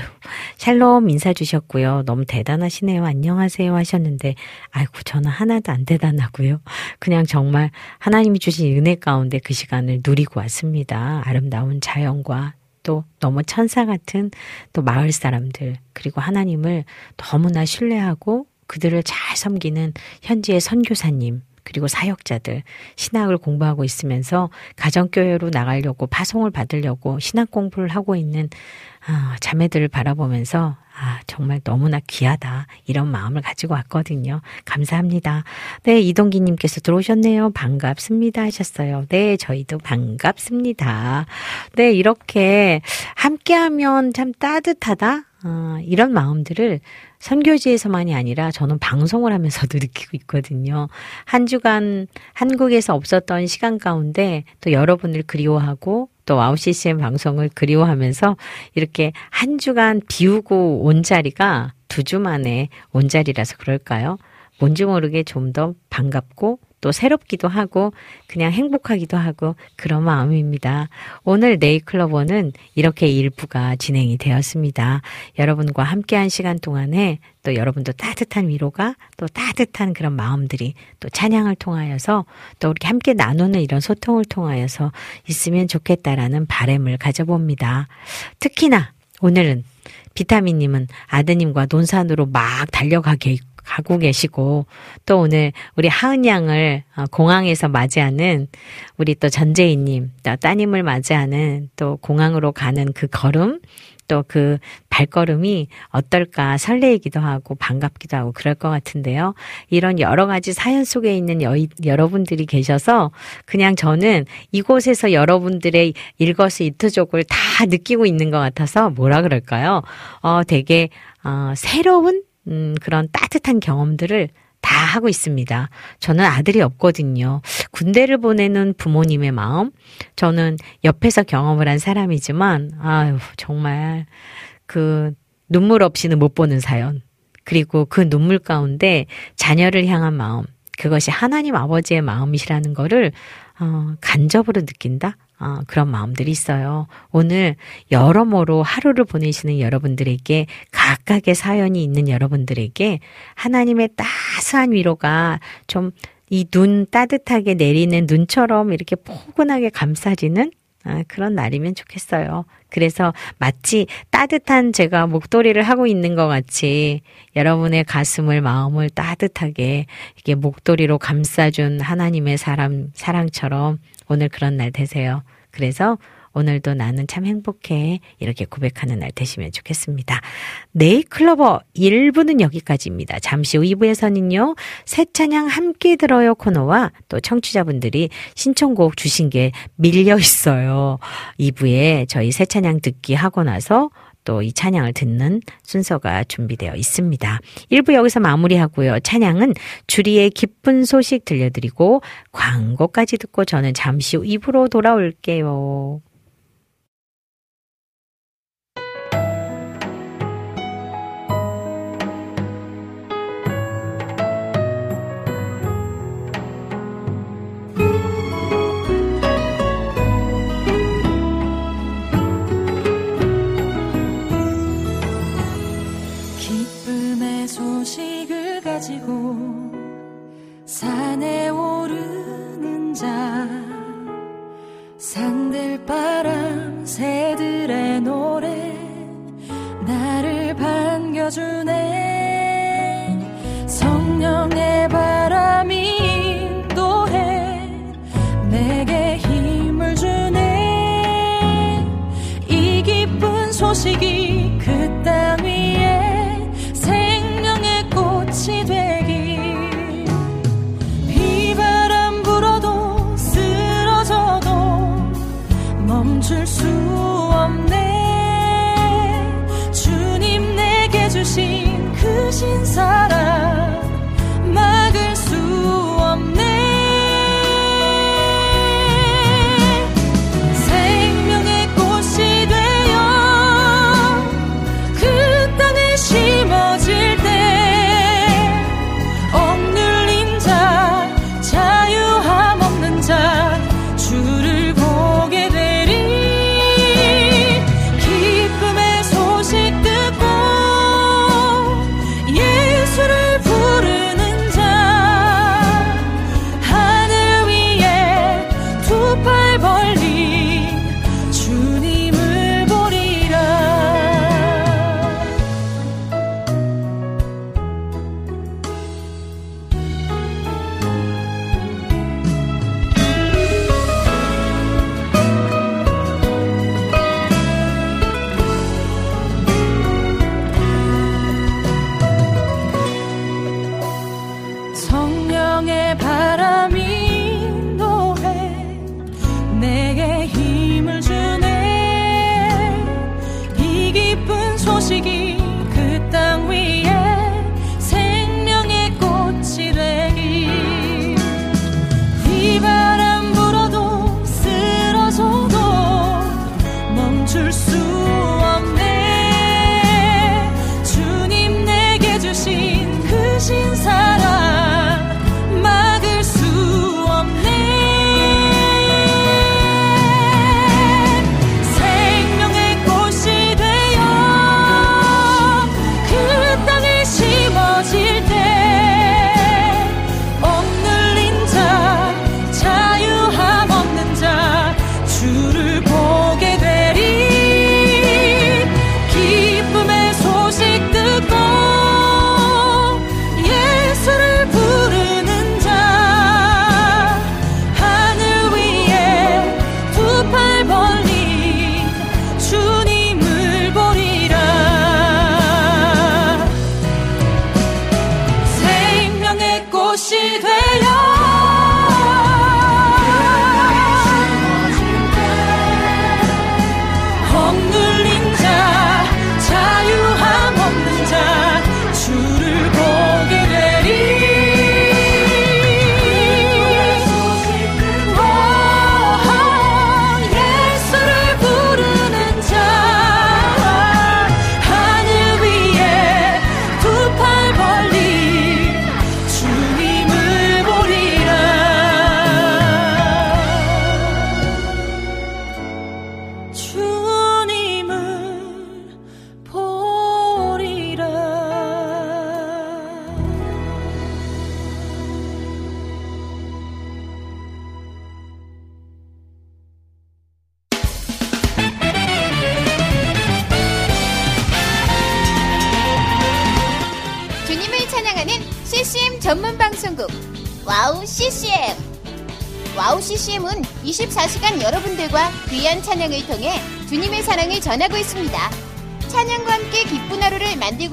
B: 샬롬 인사 주셨고요. 너무 대단하시네요. 안녕하세요 하셨는데, 아이고, 저는 하나도 안 대단하고요. 그냥 정말 하나님이 주신 은혜 가운데 그 시간을 누리고 왔습니다. 아름다운 자연과 또 너무 천사 같은 또 마을 사람들, 그리고 하나님을 너무나 신뢰하고 그들을 잘 섬기는 현지의 선교사님, 그리고 사역자들, 신학을 공부하고 있으면서 가정교회로 나가려고 파송을 받으려고 신학 공부를 하고 있는 아, 자매들을 바라보면서 아, 정말 너무나 귀하다. 이런 마음을 가지고 왔거든요. 감사합니다. 네, 이동기님께서 들어오셨네요. 반갑습니다. 하셨어요. 네, 저희도 반갑습니다. 네, 이렇게 함께하면 참 따뜻하다. 어, 이런 마음들을 선교지에서만이 아니라 저는 방송을 하면서도 느끼고 있거든요. 한 주간 한국에서 없었던 시간 가운데 또 여러분을 그리워하고 또 와우 CCM 방송을 그리워하면서 이렇게 한 주간 비우고 온 자리가 두 주 만에 온 자리라서 그럴까요? 뭔지 모르게 좀 더 반갑고 또또 새롭기도 하고 그냥 행복하기도 하고 그런 마음입니다. 오늘 네이클로버는 이렇게 일부가 진행이 되었습니다. 여러분과 함께한 시간 동안에 또 여러분도 따뜻한 위로가 또 따뜻한 그런 마음들이 또 찬양을 통하여서 또 우리 함께 나누는 이런 소통을 통하여서 있으면 좋겠다라는 바램을 가져봅니다. 특히나 오늘은 비타민님은 아드님과 논산으로 막 달려가게 가고 계시고 또 오늘 우리 하은 양을 어, 공항에서 맞이하는 우리 또 전재희님 또 따님을 맞이하는 또 공항으로 가는 그 걸음 또 그 발걸음이 어떨까 설레이기도 하고 반갑기도 하고 그럴 것 같은데요. 이런 여러 가지 사연 속에 있는 여, 여러분들이 계셔서 그냥 저는 이곳에서 여러분들의 일거수이투족을 다 느끼고 있는 것 같아서 뭐라 그럴까요? 어, 되게 어, 새로운 음, 그런 따뜻한 경험들을 다 하고 있습니다. 저는 아들이 없거든요. 군대를 보내는 부모님의 마음, 저는 옆에서 경험을 한 사람이지만, 아유, 정말 그 눈물 없이는 못 보는 사연. 그리고 그 눈물 가운데 자녀를 향한 마음, 그것이 하나님 아버지의 마음이시라는 거를 어, 간접으로 느낀다? 어, 그런 마음들이 있어요. 오늘 여러모로 하루를 보내시는 여러분들에게 각각의 사연이 있는 여러분들에게 하나님의 따스한 위로가 좀 이 눈 따뜻하게 내리는 눈처럼 이렇게 포근하게 감싸지는 아, 그런 날이면 좋겠어요. 그래서 마치 따뜻한 제가 목도리를 하고 있는 것 같이 여러분의 가슴을 마음을 따뜻하게 이게 목도리로 감싸준 하나님의 사람 사랑처럼 오늘 그런 날 되세요. 그래서 오늘도 나는 참 행복해. 이렇게 고백하는 날 되시면 좋겠습니다. 네이 클로버 1부는 여기까지입니다. 잠시 후 2부에서는요, 새 찬양 함께 들어요 코너와 또 청취자분들이 신청곡 주신 게 밀려 있어요. 2부에 저희 새 찬양 듣기 하고 나서 또 이 찬양을 듣는 순서가 준비되어 있습니다. 1부 여기서 마무리하고요. 찬양은 주리의 기쁜 소식 들려드리고 광고까지 듣고 저는 잠시 후 2부로 돌아올게요.
J: 산에 오르는 자 산들 바람 새들의 노래 나를 반겨주네. 성령의 바람이 인도해 내게 힘을 주네. 이 기쁜 소식이 그 땅 위에 멈출 수 없네. 주님 내게 주신 그 신사랑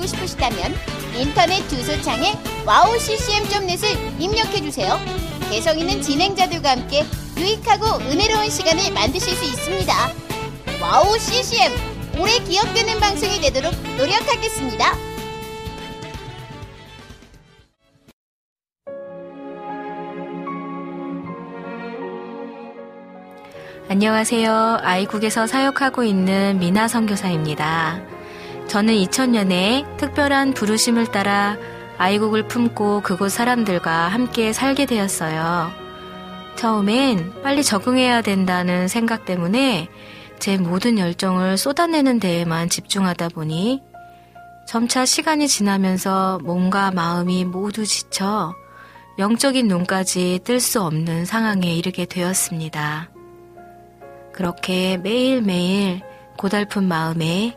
K: 만들고 싶으시다면 인터넷 주소창에 wowccm.net을 입력해주세요. 개성 있는 진행자들과 함께 유익하고 은혜로운 시간을 만드실 수 있습니다. 와우 CCM 오래 기억되는 방송이 되도록 노력하겠습니다.
L: 안녕하세요. I국에서 사역하고 있는 미나 선교사입니다. 저는 2000년에 특별한 부르심을 따라 아이국을 품고 그곳 사람들과 함께 살게 되었어요. 처음엔 빨리 적응해야 된다는 생각 때문에 제 모든 열정을 쏟아내는 데에만 집중하다 보니 점차 시간이 지나면서 몸과 마음이 모두 지쳐 영적인 눈까지 뜰 수 없는 상황에 이르게 되었습니다. 그렇게 매일매일 고달픈 마음에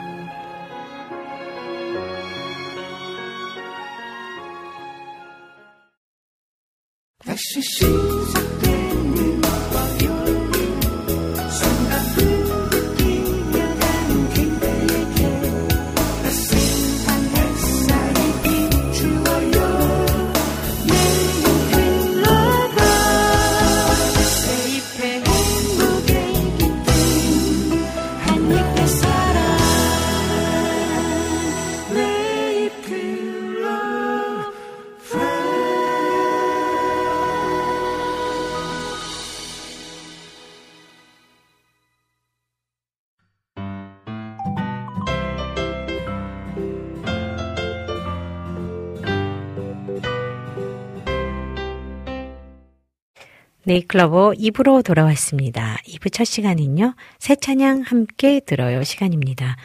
B: 네잎클로버 2부로 돌아왔습니다. 2부 첫 시간은요, 새 찬양 함께 들어요 시간입니다.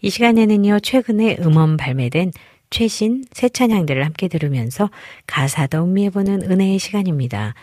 B: 이 시간에는요, 최근에 음원 발매된 최신 새 찬양들을 함께 들으면서 가사도 음미해보는 은혜의 시간입니다.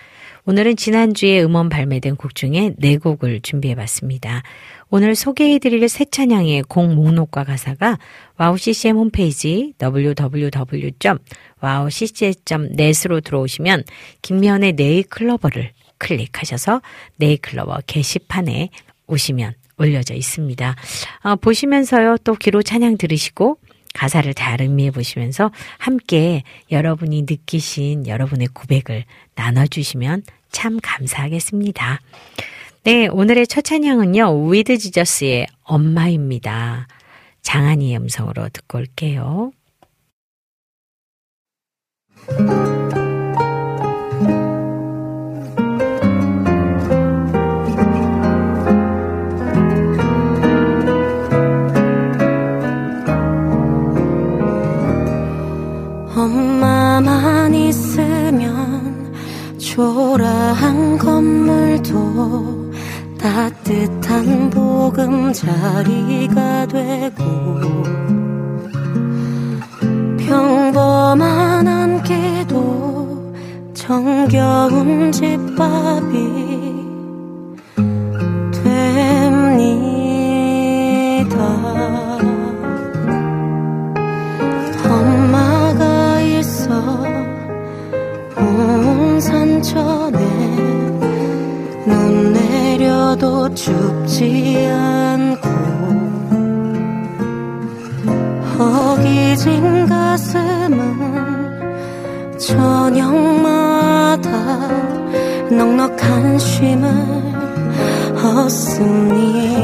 B: 오늘은 지난주에 음원 발매된 곡 중에 네 곡을 준비해봤습니다. 오늘 소개해드릴 새 찬양의 곡 목록과 가사가 와우 CCM 홈페이지 www.wowccm.net으로 들어오시면 김미현의 네잎클로버를 클릭하셔서 네잎클로버 게시판에 오시면 올려져 있습니다. 어, 보시면서요 또 귀로 찬양 들으시고 가사를 잘 음미해 보시면서 함께 여러분이 느끼신 여러분의 고백을 나눠주시면 참 감사하겠습니다. 네, 오늘의 첫 찬양은요, With Jesus의 엄마입니다. 장한이의 음성으로 듣고 올게요.
M: 초라한 건물도 따뜻한 보금자리가 되고 평범한 한끼도 정겨운 집밥이 온 산천에 눈 내려도 춥지 않고 허기진 가슴은 저녁마다 넉넉한 쉼을 얻습니다.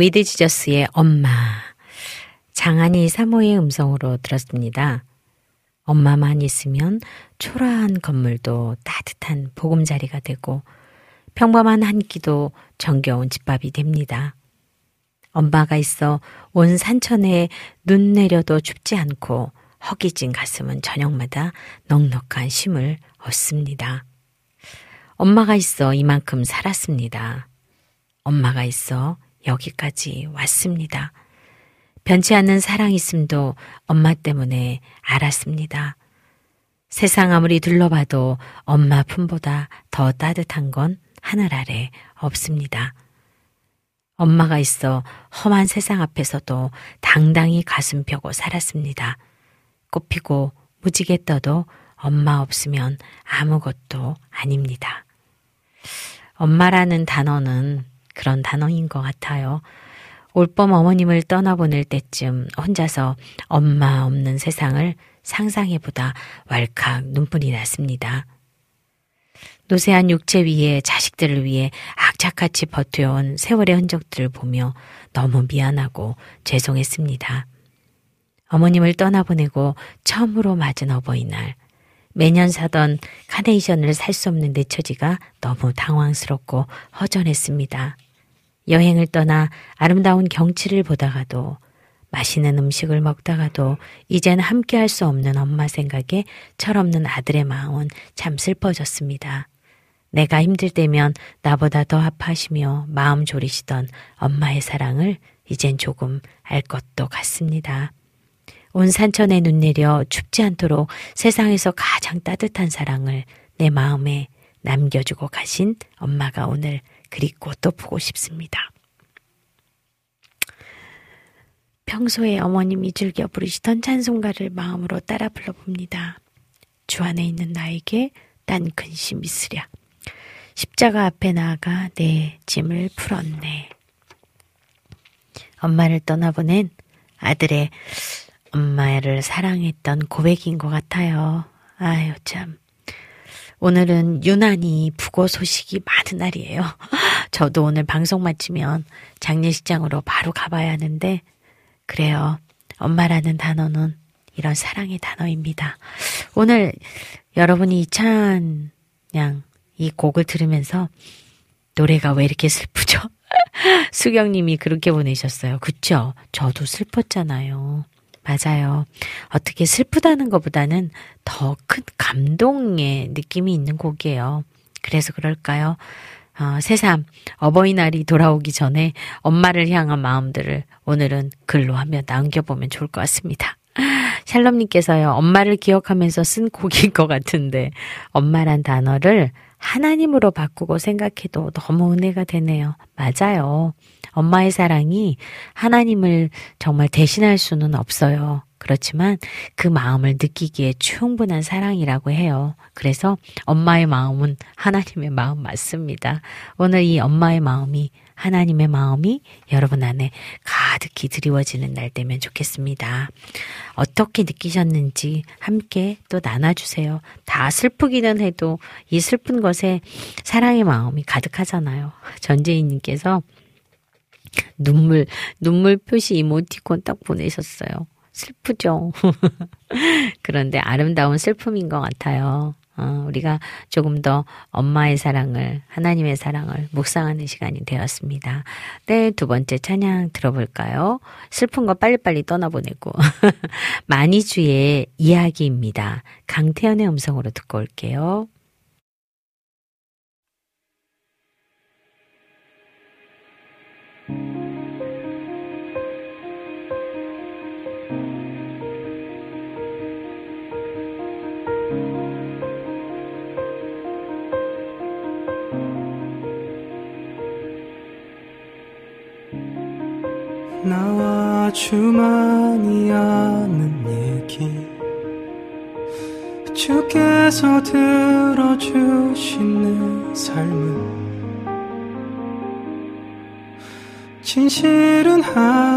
B: With Jesus의 엄마. 장한이 사모의 음성으로 들었습니다. 엄마만 있으면 초라한 건물도 따뜻한 보금자리가 되고 평범한 한 끼도 정겨운 집밥이 됩니다. 엄마가 있어 온 산천에 눈 내려도 춥지 않고 허기진 가슴은 저녁마다 넉넉한 쉼을 얻습니다. 엄마가 있어 이만큼 살았습니다. 엄마가 있어 여기까지 왔습니다. 변치 않는 사랑 있음도 엄마 때문에 알았습니다. 세상 아무리 둘러봐도 엄마 품보다 더 따뜻한 건 하늘 아래 없습니다. 엄마가 있어 험한 세상 앞에서도 당당히 가슴 펴고 살았습니다. 꽃피고 무지개 떠도 엄마 없으면 아무것도 아닙니다. 엄마라는 단어는 그런 단어인 것 같아요. 올봄 어머님을 떠나보낼 때쯤 혼자서 엄마 없는 세상을 상상해보다 왈칵 눈물이 났습니다. 노쇠한 육체 위에 자식들을 위해 악착같이 버텨온 세월의 흔적들을 보며 너무 미안하고 죄송했습니다. 어머님을 떠나보내고 처음으로 맞은 어버이날, 매년 사던 카네이션을 살 수 없는 내 처지가 너무 당황스럽고 허전했습니다. 여행을 떠나 아름다운 경치를 보다가도 맛있는 음식을 먹다가도 이젠 함께 할 수 없는 엄마 생각에 철없는 아들의 마음은 참 슬퍼졌습니다. 내가 힘들 때면 나보다 더 아파하시며 마음 졸이시던 엄마의 사랑을 이젠 조금 알 것도 같습니다. 온 산천에 눈 내려 춥지 않도록 세상에서 가장 따뜻한 사랑을 내 마음에 남겨주고 가신 엄마가 오늘 그립고 또 보고 싶습니다. 평소에 어머님이 즐겨 부르시던 찬송가를 마음으로 따라 불러봅니다. 주 안에 있는 나에게 딴 근심 있으랴. 십자가 앞에 나아가 내 짐을 풀었네. 엄마를 떠나보낸 아들의 엄마를 사랑했던 고백인 것 같아요. 아유, 참. 오늘은 유난히 부고 소식이 많은 날이에요. 저도 오늘 방송 마치면 장례식장으로 바로 가봐야 하는데, 그래요. 엄마라는 단어는 이런 사랑의 단어입니다. 오늘 여러분이 이찬 양 이 곡을 들으면서 노래가 왜 이렇게 슬프죠? 수경님이 그렇게 보내셨어요. 그쵸? 저도 슬펐잖아요. 맞아요. 어떻게 슬프다는 것보다는 더 큰 감동의 느낌이 있는 곡이에요. 그래서 그럴까요? 어, 새삼 어버이날이 돌아오기 전에 엄마를 향한 마음들을 오늘은 글로 한번 남겨보면 좋을 것 같습니다. 샬롬님께서요, 엄마를 기억하면서 쓴 곡일 것 같은데, 엄마란 단어를 하나님으로 바꾸고 생각해도 너무 은혜가 되네요. 맞아요. 엄마의 사랑이 하나님을 정말 대신할 수는 없어요. 그렇지만 그 마음을 느끼기에 충분한 사랑이라고 해요. 그래서 엄마의 마음은 하나님의 마음 맞습니다. 오늘 이 엄마의 마음이 하나님의 마음이 여러분 안에 가득히 드리워지는 날 되면 좋겠습니다. 어떻게 느끼셨는지 함께 또 나눠주세요. 다 슬프기는 해도 이 슬픈 것에 사랑의 마음이 가득하잖아요. 전재희님께서 눈물, 눈물 표시 이모티콘 딱 보내셨어요. 슬프죠. 그런데 아름다운 슬픔인 것 같아요. 어, 우리가 조금 더 엄마의 사랑을, 하나님의 사랑을 묵상하는 시간이 되었습니다. 네, 두 번째 찬양 들어볼까요? 슬픈 거 빨리빨리 떠나보내고. 만이주의 이야기입니다. 강태현의 음성으로 듣고 올게요.
N: 주만이 아는 얘기. 주께서 들어주신 내 삶은 진실은 하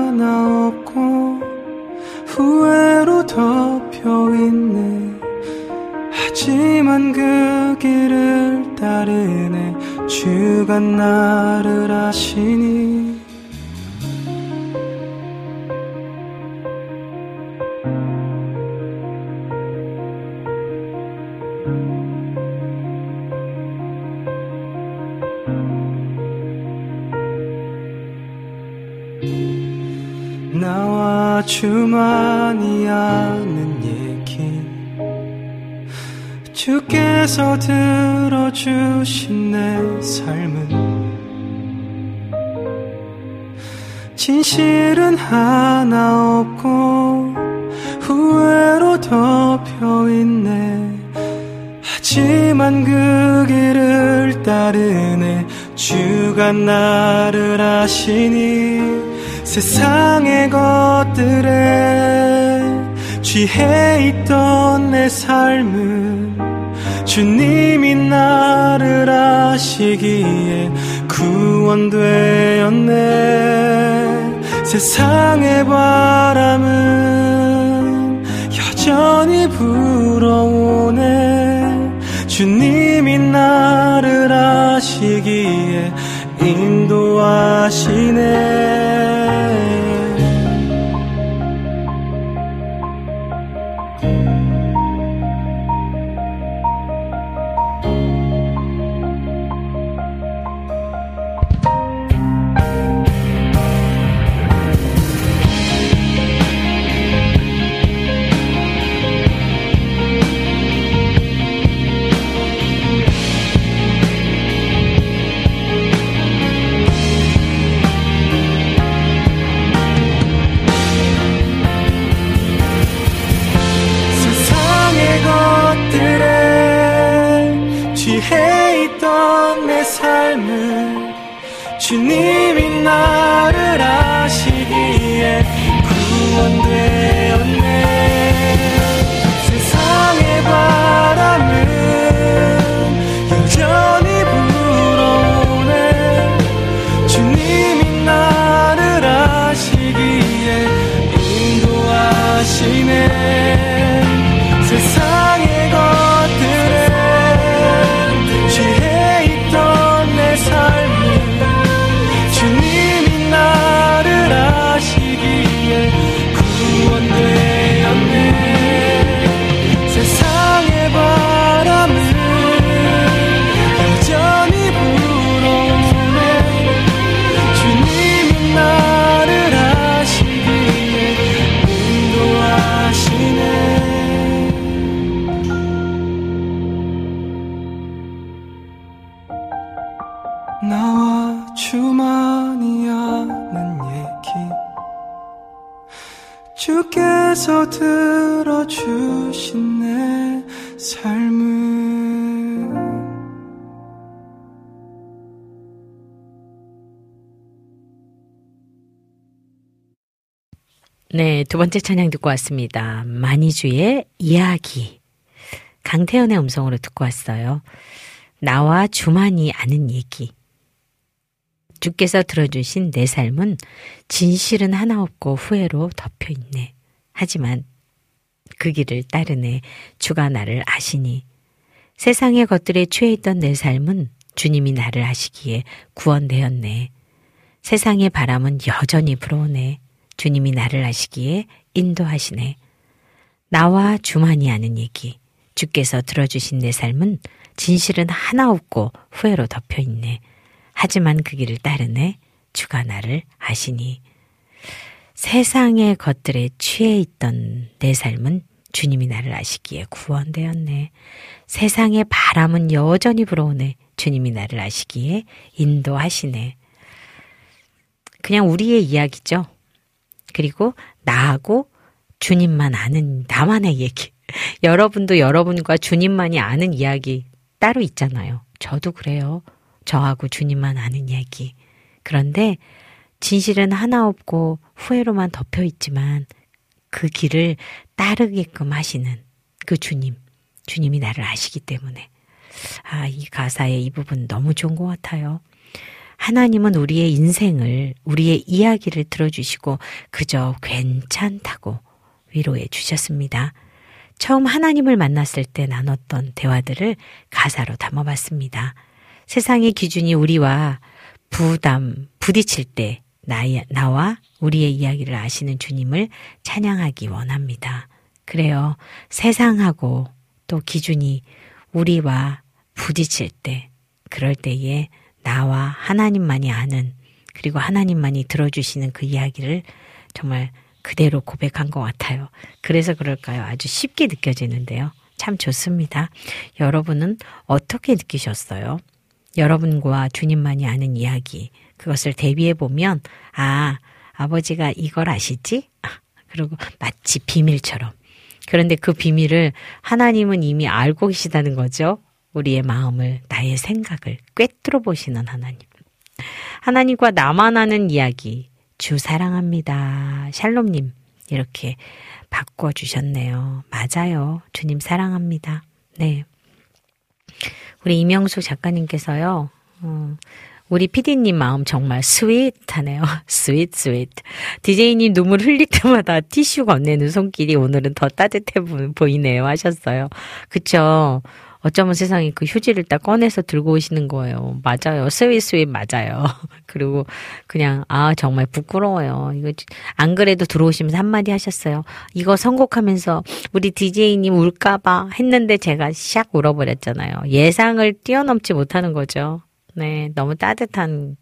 N: 주가 나를 아시니 세상의 것들에 취해 있던 내 삶은 주님이 나를 아시기에 구원되었네. 세상의 바람은 여전히 불어오네. 주님이 나 하시네 나와 주만이 아는 얘기 주께서 들어주신 내 삶을
B: 네, 두 번째 찬양 듣고 왔습니다. 만이주의 이야기. 강태현의 음성으로 듣고 왔어요. 나와 주만이 아는 얘기. 주께서 들어주신 내 삶은 진실은 하나 없고 후회로 덮여 있네. 하지만 그 길을 따르네. 주가 나를 아시니. 세상의 것들에 취해 있던 내 삶은 주님이 나를 아시기에 구원되었네. 세상의 바람은 여전히 불어오네. 주님이 나를 아시기에 인도하시네. 나와 주만이 아는 얘기. 주께서 들어주신 내 삶은 진실은 하나 없고 후회로 덮여 있네. 하지만 그 길을 따르네. 주가 나를 아시니. 세상의 것들에 취해 있던 내 삶은 주님이 나를 아시기에 구원되었네. 세상의 바람은 여전히 불어오네. 주님이 나를 아시기에 인도하시네. 그냥 우리의 이야기죠. 그리고 나하고 주님만 아는 나만의 얘기. 여러분도 여러분과 주님만이 아는 이야기 따로 있잖아요. 저도 그래요. 저하고 주님만 아는 얘기. 그런데 진실은 하나 없고 후회로만 덮여 있지만 그 길을 따르게끔 하시는 그 주님. 주님이 나를 아시기 때문에. 아, 이 가사의 이 부분 너무 좋은 것 같아요. 하나님은 우리의 인생을, 우리의 이야기를 들어주시고 그저 괜찮다고 위로해 주셨습니다. 처음 하나님을 만났을 때 나눴던 대화들을 가사로 담아봤습니다. 세상의 기준이 우리와 부담, 부딪힐 때 나이, 나와 우리의 이야기를 아시는 주님을 찬양하기 원합니다. 그래요. 세상하고 또 기준이 우리와 부딪힐 때, 그럴 때에 나와 하나님만이 아는, 그리고 하나님만이 들어주시는 그 이야기를 정말 그대로 고백한 것 같아요. 그래서 그럴까요? 아주 쉽게 느껴지는데요. 참 좋습니다. 여러분은 어떻게 느끼셨어요? 여러분과 주님만이 아는 이야기, 그것을 대비해 보면, 아, 아버지가 이걸 아시지? 그리고 마치 비밀처럼. 그런데 그 비밀을 하나님은 이미 알고 계시다는 거죠. 우리의 마음을, 나의 생각을 꿰뚫어 보시는 하나님. 하나님과 나만 아는 이야기, 주 사랑합니다. 샬롬님, 이렇게 바꿔주셨네요. 맞아요. 주님 사랑합니다. 네. 우리 이명숙 작가님께서요, 어, 우리 피디님 마음 정말 스윗하네요. 스윗, 스윗. 디제이님 눈물 흘릴 때마다 티슈 건네는 손길이 오늘은 더 따뜻해 보이네요. 하셨어요. 그쵸. 어쩌면 세상에 그 휴지를 딱 꺼내서 들고 오시는 거예요. 맞아요. 스윗 스윗 맞아요. 그리고 그냥 아 정말 부끄러워요. 이거 안 그래도 들어오시면서 한마디 하셨어요. 이거 선곡하면서 우리 DJ님 울까봐 했는데 제가 샥 울어버렸잖아요. 예상을 뛰어넘지 못하는 거죠. 네, 너무 따뜻한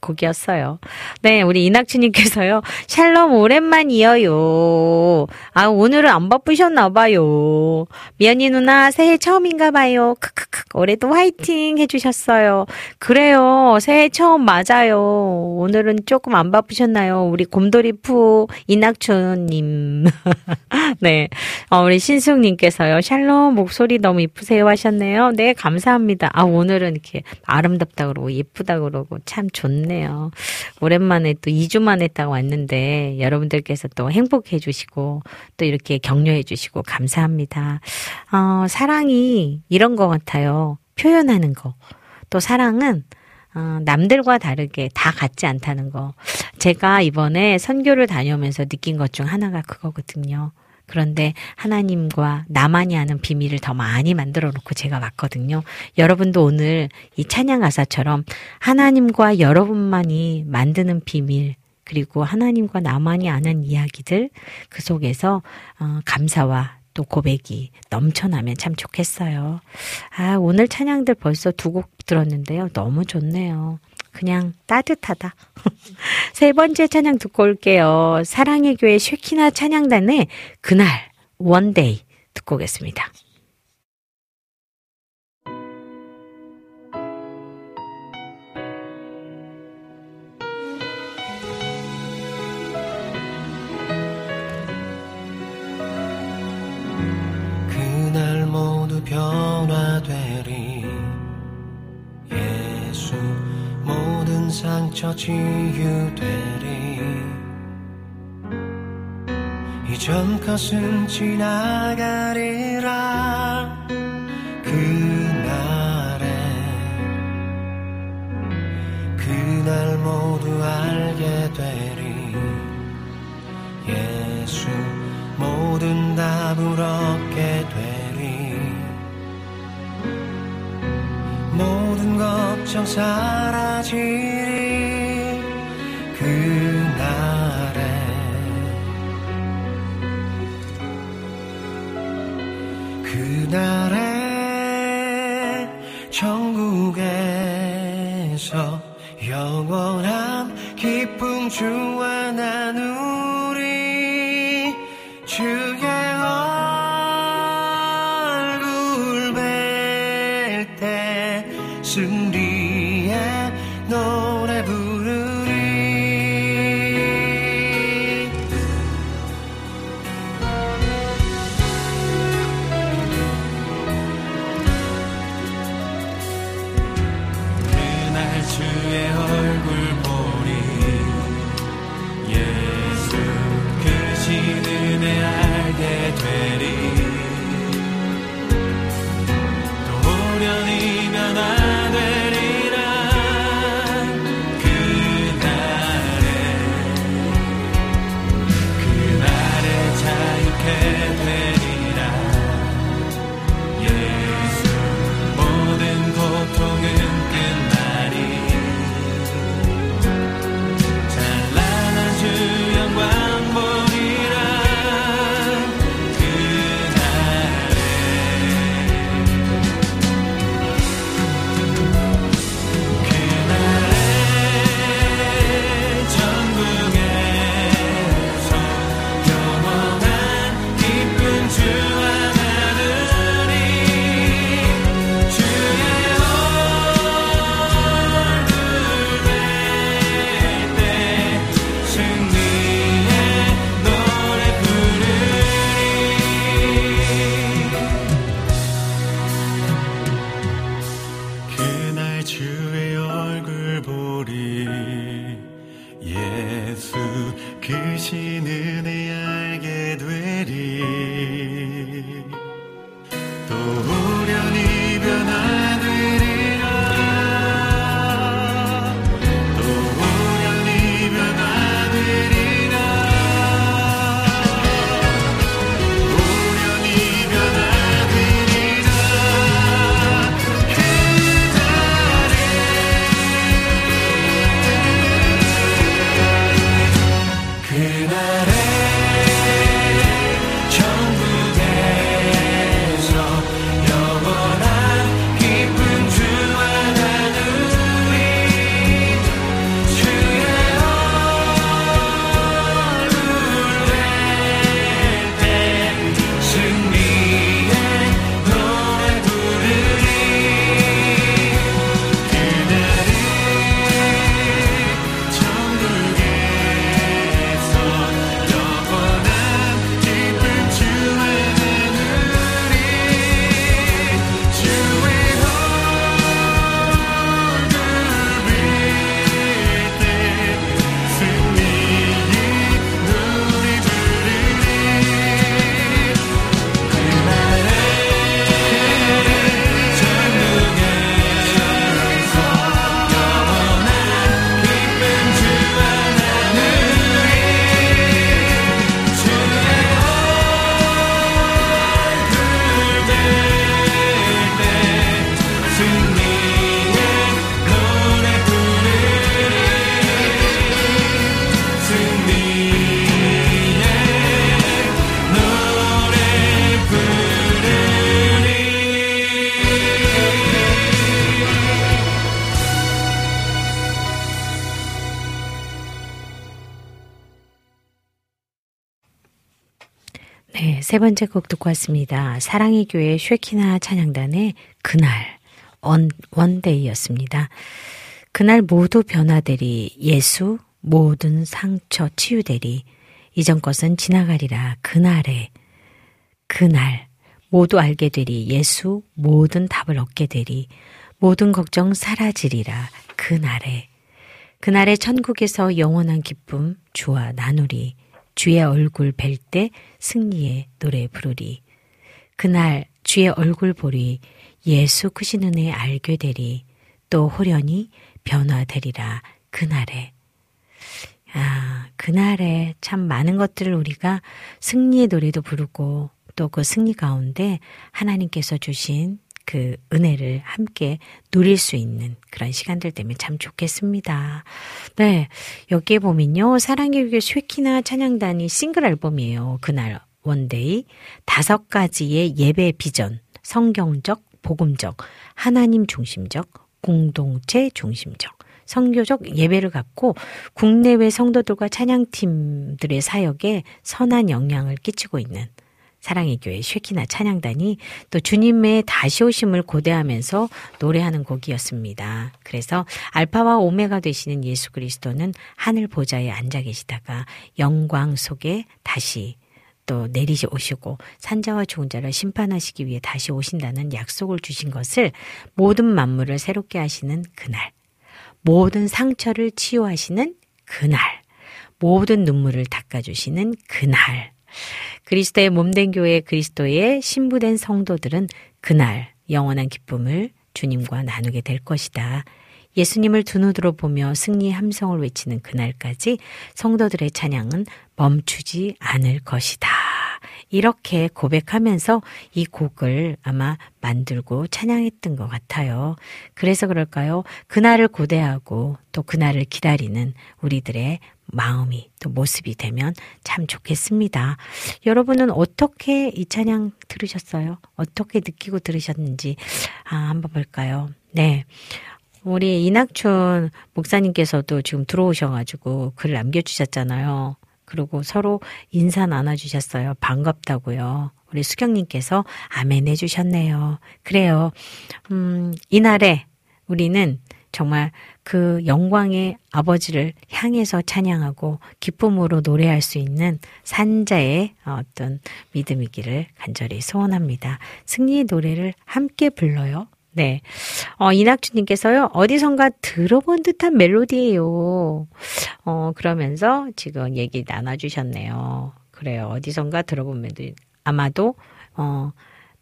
B: 곡이었어요. 네, 우리 이낙주님께서요. 샬롬 오랜만이에요. 아, 오늘은 안 바쁘셨나봐요. 미연이 누나 새해 처음인가봐요. 크크크. 올해도 화이팅 해주셨어요. 그래요. 새해 처음 맞아요. 오늘은 조금 안 바쁘셨나요? 우리 곰돌이푸 이낙주님. 네. 어, 우리 신숙님께서요. 샬롬 목소리 너무 이쁘세요 하셨네요. 네, 감사합니다. 아, 오늘은 이렇게 아름답다 그러고 예쁘다 그러고 참. 좋네요. 오랜만에 또 2주 만에 딱 왔는데 여러분들께서 또 행복해 주시고 또 이렇게 격려해 주시고 감사합니다. 어, 사랑이 이런 것 같아요. 표현하는 거. 또 사랑은 어, 남들과 다르게 다 같지 않다는 거. 제가 이번에 선교를 다녀오면서 느낀 것 중 하나가 그거거든요. 그런데 하나님과 나만이 아는 비밀을 더 많이 만들어 놓고 제가 왔거든요. 여러분도 오늘 이 찬양 가사처럼 하나님과 여러분만이 만드는 비밀, 그리고 하나님과 나만이 아는 이야기들 그 속에서 어, 감사와 또 고백이 넘쳐나면 참 좋겠어요. 아, 오늘 찬양들 벌써 두 곡 들었는데요. 너무 좋네요. 그냥 따뜻하다. 세 번째 찬양 듣고 올게요. 사랑의 교회 쉐키나 찬양단의 그날 원데이 듣고 오겠습니다.
O: 치유되리. 이전 것은 지나가리라. 그날에 그날 모두 알게 되리. 예수 모든 답을 얻게 되리. 모든 걱정 사라지리 그날에 천국에서 영원한 기쁨 주와 나누
B: 세 번째 곡 듣고 왔습니다. 사랑의 교회 쉐키나 찬양단의 그날 One, One Day였습니다. 그날 모두 변화되리 예수 모든 상처 치유되리. 이전 것은 지나가리라 그날에 그날. 모두 알게 되리 예수 모든 답을 얻게 되리. 모든 걱정 사라지리라 그날에. 그날에 천국에서 영원한 기쁨 주와 나누리. 주의 얼굴 뵐 때 승리의 노래 부르리. 그날 주의 얼굴 보리 예수 크신 은혜 알게 되리. 또 호련히 변화되리라 그날에. 아, 그날에 참 많은 것들을 우리가 승리의 노래도 부르고 또 그 승리 가운데 하나님께서 주신 그 은혜를 함께 누릴 수 있는 그런 시간들 되면 참 좋겠습니다. 네. 여기에 보면요. 사랑의 교회 쉐키나 찬양단이 싱글 앨범이에요. 그날 One Day. 다섯 가지의 예배 비전. 성경적, 복음적, 하나님 중심적, 공동체 중심적. 선교적 예배를 갖고 국내외 성도들과 찬양팀들의 사역에 선한 영향을 끼치고 있는 사랑의 교회 쉐키나 찬양단이 또 주님의 다시 오심을 고대하면서 노래하는 곡이었습니다. 그래서 알파와 오메가 되시는 예수 그리스도는 하늘 보좌에 앉아 계시다가 영광 속에 다시 또 내리시 오시고 산자와 죽은 자를 심판하시기 위해 다시 오신다는 약속을 주신 것을 모든 만물을 새롭게 하시는 그날 모든 상처를 치유하시는 그날 모든 눈물을 닦아주시는 그날 그리스도의 몸된 교회 그리스도의 신부된 성도들은 그날 영원한 기쁨을 주님과 나누게 될 것이다. 예수님을 두 눈으로 보며 승리의 함성을 외치는 그날까지 성도들의 찬양은 멈추지 않을 것이다. 이렇게 고백하면서 이 곡을 아마 만들고 찬양했던 것 같아요. 그래서 그럴까요? 그날을 고대하고 또 그날을 기다리는 우리들의 마음이 또 모습이 되면 참 좋겠습니다. 여러분은 어떻게 이 찬양 들으셨어요? 어떻게 느끼고 들으셨는지 아, 한번 볼까요? 네. 우리 이낙춘 목사님께서도 지금 들어오셔가지고 글 남겨주셨잖아요. 그리고 서로 인사 나눠주셨어요. 반갑다고요. 우리 수경님께서 아멘 해주셨네요. 그래요. 음, 이날에 우리는 정말 그 영광의 아버지를 향해서 찬양하고 기쁨으로 노래할 수 있는 산자의 어떤 믿음이기를 간절히 소원합니다. 승리의 노래를 함께 불러요. 네. 어, 이낙주님께서요, 어디선가 들어본 듯한 멜로디예요. 어, 그러면서 지금 얘기 나눠주셨네요. 그래요. 어디선가 들어본 멜로디. 아마도, 어,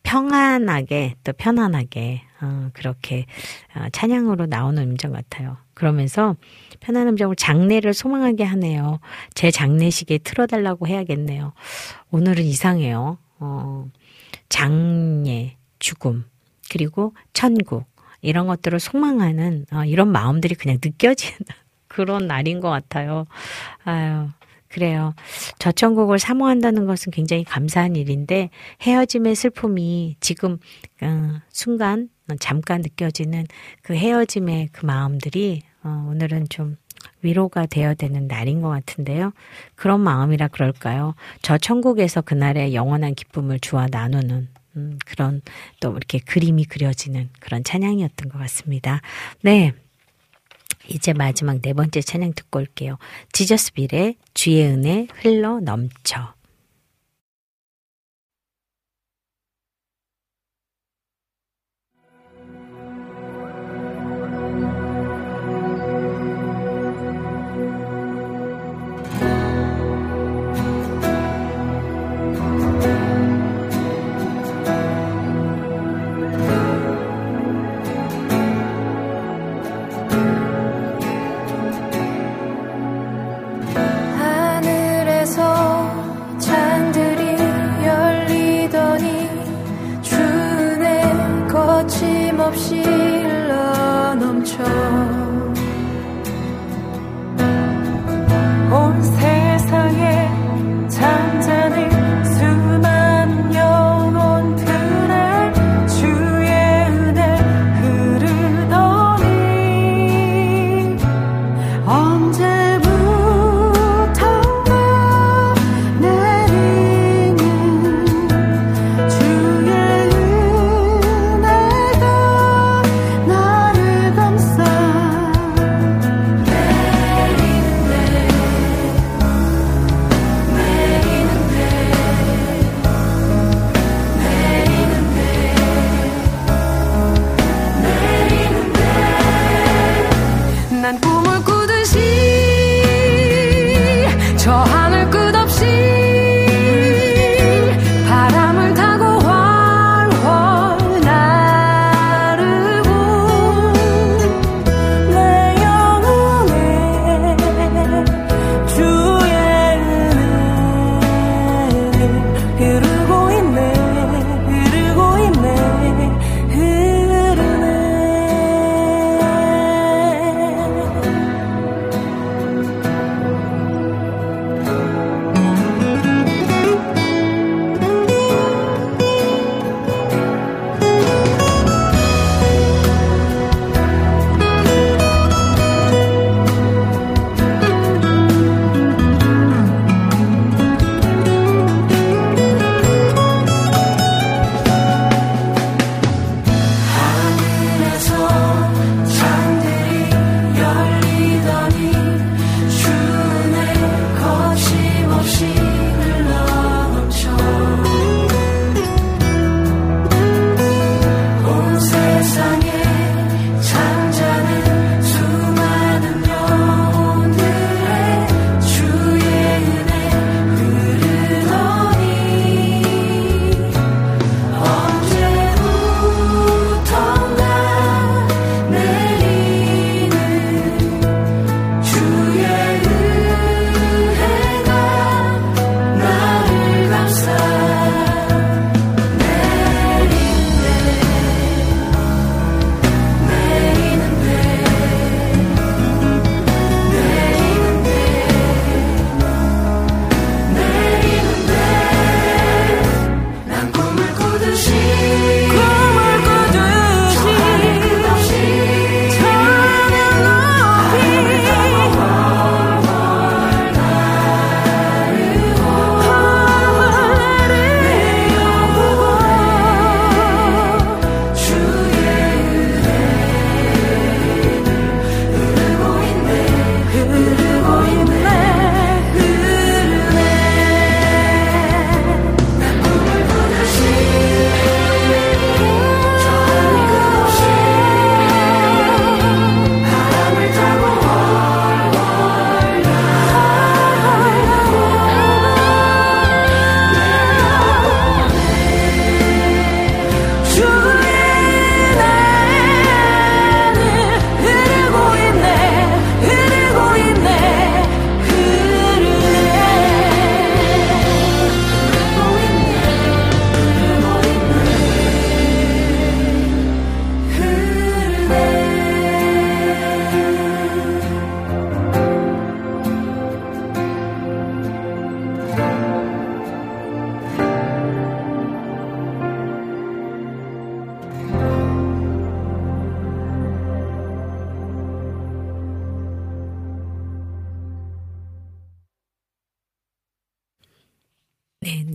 B: 평안하게 또 편안하게 어, 그렇게 어, 찬양으로 나오는 음정 같아요. 그러면서 편한 음정으로 장례를 소망하게 하네요. 제 장례식에 틀어달라고 해야겠네요. 오늘은 이상해요. 어, 장례, 죽음, 그리고 천국 이런 것들을 소망하는 어, 이런 마음들이 그냥 느껴지는 그런 날인 것 같아요. 아유. 그래요. 저천국을 사모한다는 것은 굉장히 감사한 일인데 헤어짐의 슬픔이 지금 어, 순간 잠깐 느껴지는 그 헤어짐의 그 마음들이 어, 오늘은 좀 위로가 되어야 되는 날인 것 같은데요. 그런 마음이라 그럴까요? 저 천국에서 그날의 영원한 기쁨을 주와 나누는 음, 그런 또 이렇게 그림이 그려지는 그런 찬양이었던 것 같습니다. 네. 이제 마지막 네 번째 찬양 듣고 올게요. 지저스 빌의 주의 은혜 흘러 넘쳐.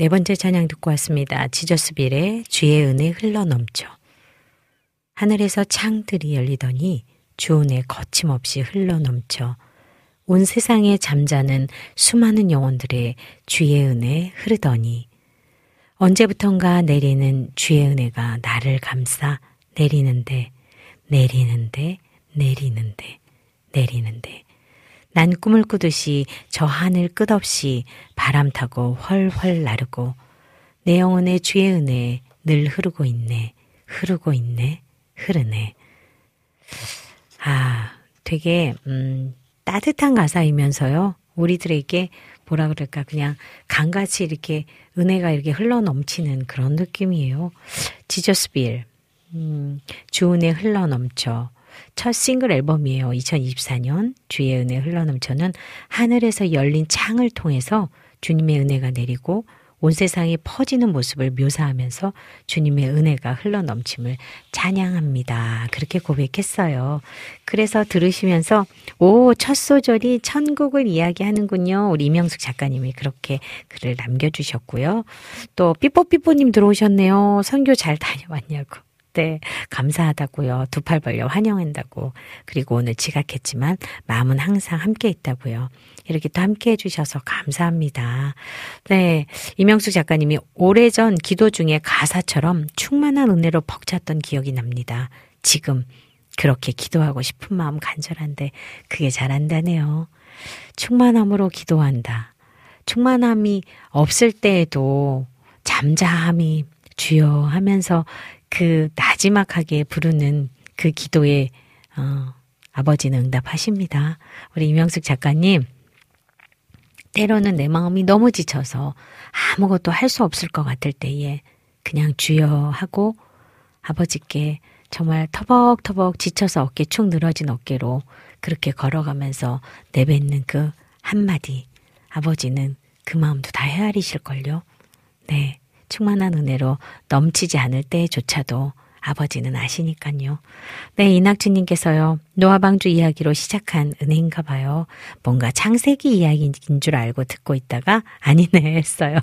B: 네 번째 찬양 듣고 왔습니다. 지저스 빌의 주의 은혜 흘러넘쳐. 하늘에서 창들이 열리더니 주 은혜 거침없이 흘러넘쳐 온 세상에 잠자는 수많은 영혼들의 주의 은혜 흐르더니 언제부턴가 내리는 주의 은혜가 나를 감싸 내리는데 내리는데 내리는데 내리는데 난 꿈을 꾸듯이 저 하늘 끝없이 바람 타고 훨훨 나르고 내 영혼의 주의 은혜 늘 흐르고 있네 흐르고 있네 흐르네. 아 되게 음 따뜻한 가사이면서요. 우리들에게 뭐라 그럴까? 그냥 강같이 이렇게 은혜가 이렇게 흘러 넘치는 그런 느낌이에요. 지저스 빌. 음, 주은혜 흘러 넘쳐 첫 싱글 앨범이에요. 2024년 주의 은혜 흘러넘쳐는 하늘에서 열린 창을 통해서 주님의 은혜가 내리고 온 세상에 퍼지는 모습을 묘사하면서 주님의 은혜가 흘러넘침을 찬양합니다. 그렇게 고백했어요. 그래서 들으시면서 오, 첫 소절이 천국을 이야기하는군요. 우리 이명숙 작가님이 그렇게 글을 남겨주셨고요. 또 삐뽀삐뽀님 들어오셨네요. 선교 잘 다녀왔냐고. 때 감사하다고요. 두 팔 벌려 환영한다고. 그리고 오늘 지각했지만 마음은 항상 함께 있다고요. 이렇게 또 함께 해주셔서 감사합니다. 네. 이명수 작가님이 오래전 기도 중에 가사처럼 충만한 은혜로 벅찼던 기억이 납니다. 지금 그렇게 기도하고 싶은 마음 간절한데 그게 잘 안다네요. 충만함으로 기도한다. 충만함이 없을 때에도 잠잠히 주여 하면서 그 나지막하게 부르는 그 기도에 어, 아버지는 응답하십니다. 우리 이명숙 작가님 때로는 내 마음이 너무 지쳐서 아무것도 할 수 없을 것 같을 때에 그냥 주여 하고 아버지께 정말 터벅터벅 지쳐서 어깨 축 늘어진 어깨로 그렇게 걸어가면서 내뱉는 그 한마디 아버지는 그 마음도 다 헤아리실걸요. 네. 충만한 은혜로 넘치지 않을 때조차도 아버지는 아시니까요. 네, 이낙주님께서요, 노아방주 이야기로 시작한 은혜인가 봐요. 뭔가 창세기 이야기인 줄 알고 듣고 있다가 아니네 했어요.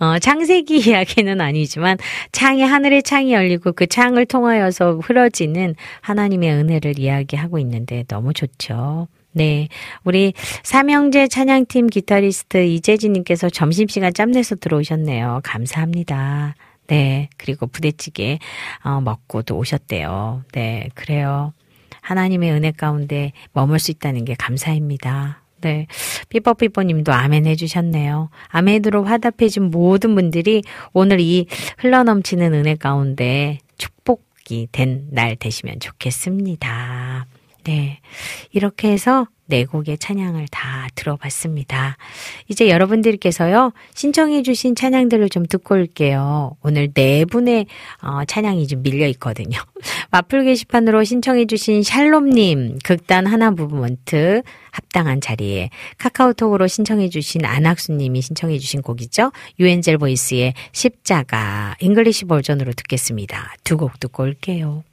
B: 어, 창세기 이야기는 아니지만 창이, 하늘의 창이 열리고 그 창을 통하여서 흐러지는 하나님의 은혜를 이야기하고 있는데 너무 좋죠. 네. 우리 삼형제 찬양팀 기타리스트 이재진님께서 점심시간 짬내서 들어오셨네요. 감사합니다. 네. 그리고 부대찌개, 어, 먹고도 오셨대요. 네. 그래요. 하나님의 은혜 가운데 머물 수 있다는 게 감사입니다. 네. 삐뽀삐뽀 님도 아멘 해주셨네요. 아멘으로 화답해준 모든 분들이 오늘 이 흘러넘치는 은혜 가운데 축복이 된 날 되시면 좋겠습니다. 네. 이렇게 해서 네 곡의 찬양을 다 들어봤습니다. 이제 여러분들께서요, 신청해주신 찬양들을 좀 듣고 올게요. 오늘 네 분의 어, 찬양이 좀 밀려 있거든요. 마플 게시판으로 신청해주신 샬롬님, 극단 하나 무브먼트 합당한 자리에 카카오톡으로 신청해주신 안학수님이 신청해주신 곡이죠. 유엔젤 보이스의 십자가, English 버전으로 듣겠습니다. 두 곡 듣고 올게요.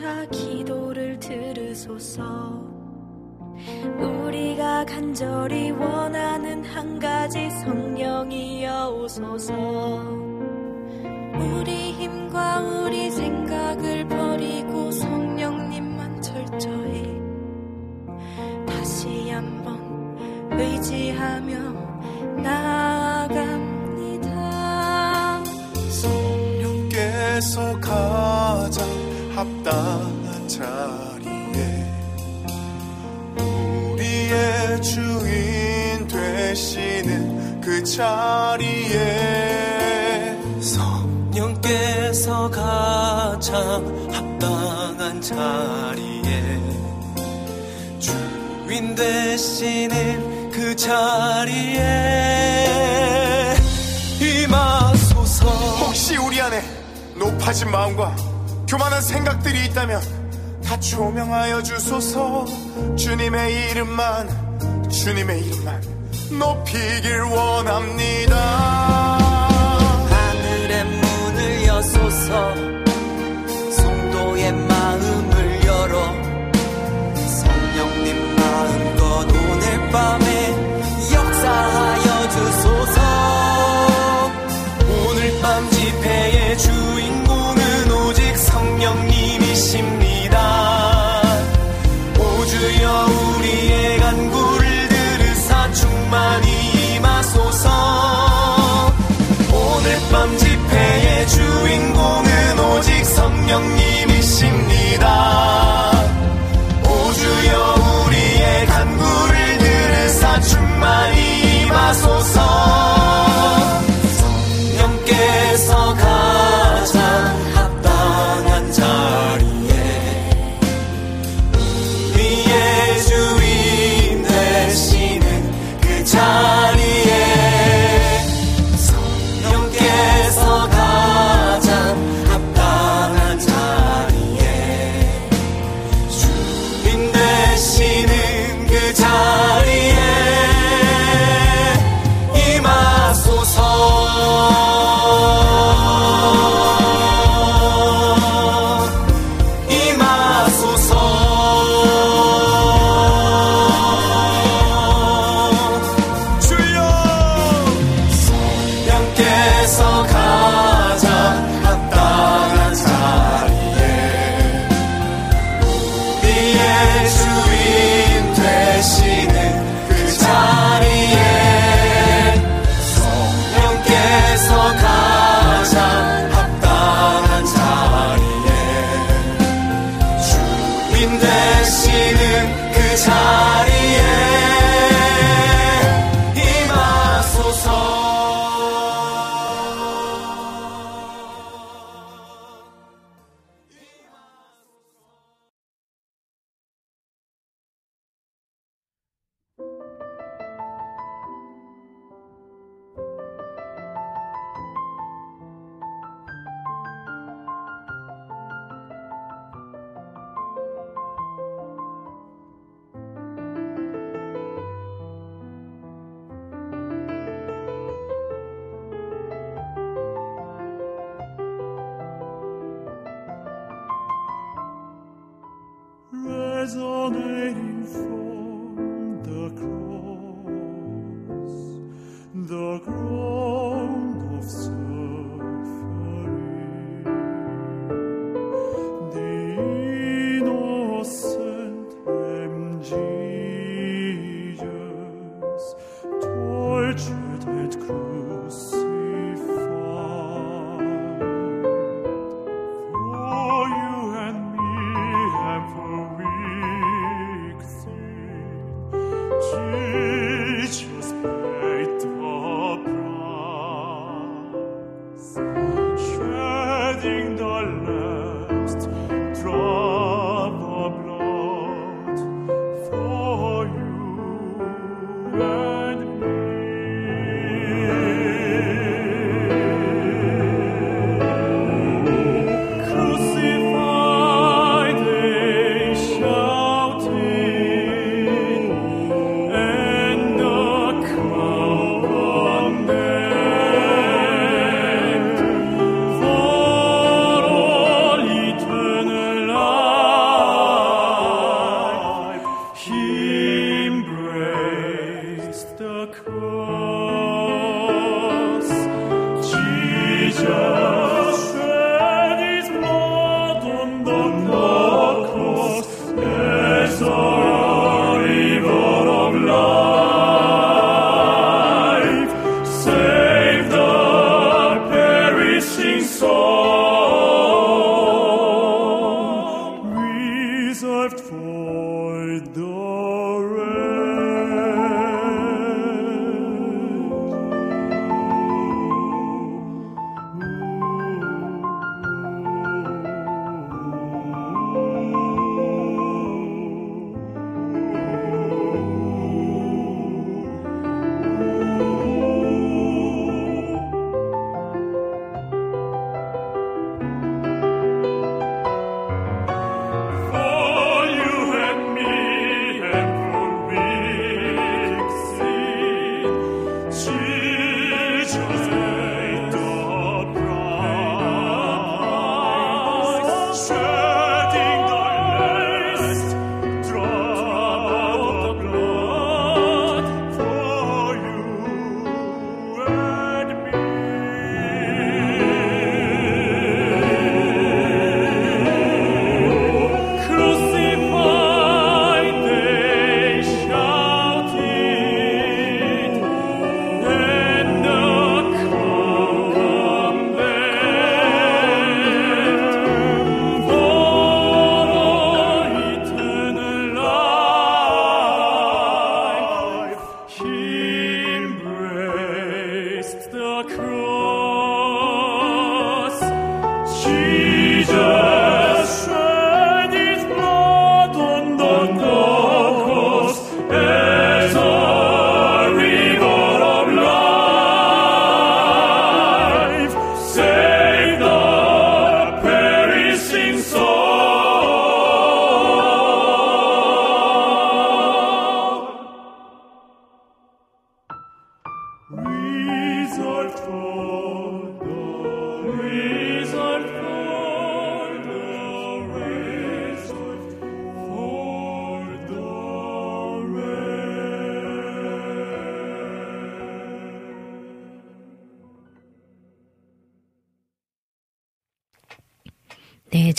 M: 여기사 기도를 들으소서. 우리가 간절히 원하는 한 가지 성령이여 오소서
P: 자리에
E: 성령께서 가장 합당한 자리에
Q: 주인 되시는 그 자리에 임하소서.
C: 혹시 우리 안에 높아진 마음과 교만한 생각들이 있다면 다 조명하여 주소서. 주님의 이름만 주님의 이름만 높이길 원합니다.
Q: 하늘의 문을 여소서 성도의 마음을 열어. 성령님 마음껏 오늘 밤에 역사하여 주소서. 오늘 밤 집회의 주인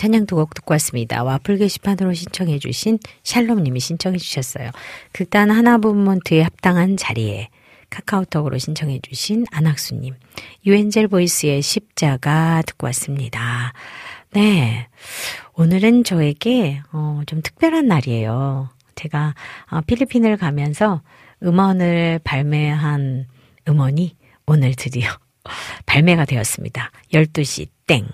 B: 찬양 두 곡 듣고 왔습니다. 와플 게시판으로 신청해 주신 샬롬님이 신청해 주셨어요. 극단 하나부먼트에 합당한 자리에 카카오톡으로 신청해 주신 안학수님. 유엔젤 보이스의 십자가 듣고 왔습니다. 네. 오늘은 저에게 어, 좀 특별한 날이에요. 제가 어, 필리핀을 가면서 음원을 발매한 음원이 오늘 드디어 발매가 되었습니다. 12시 땡.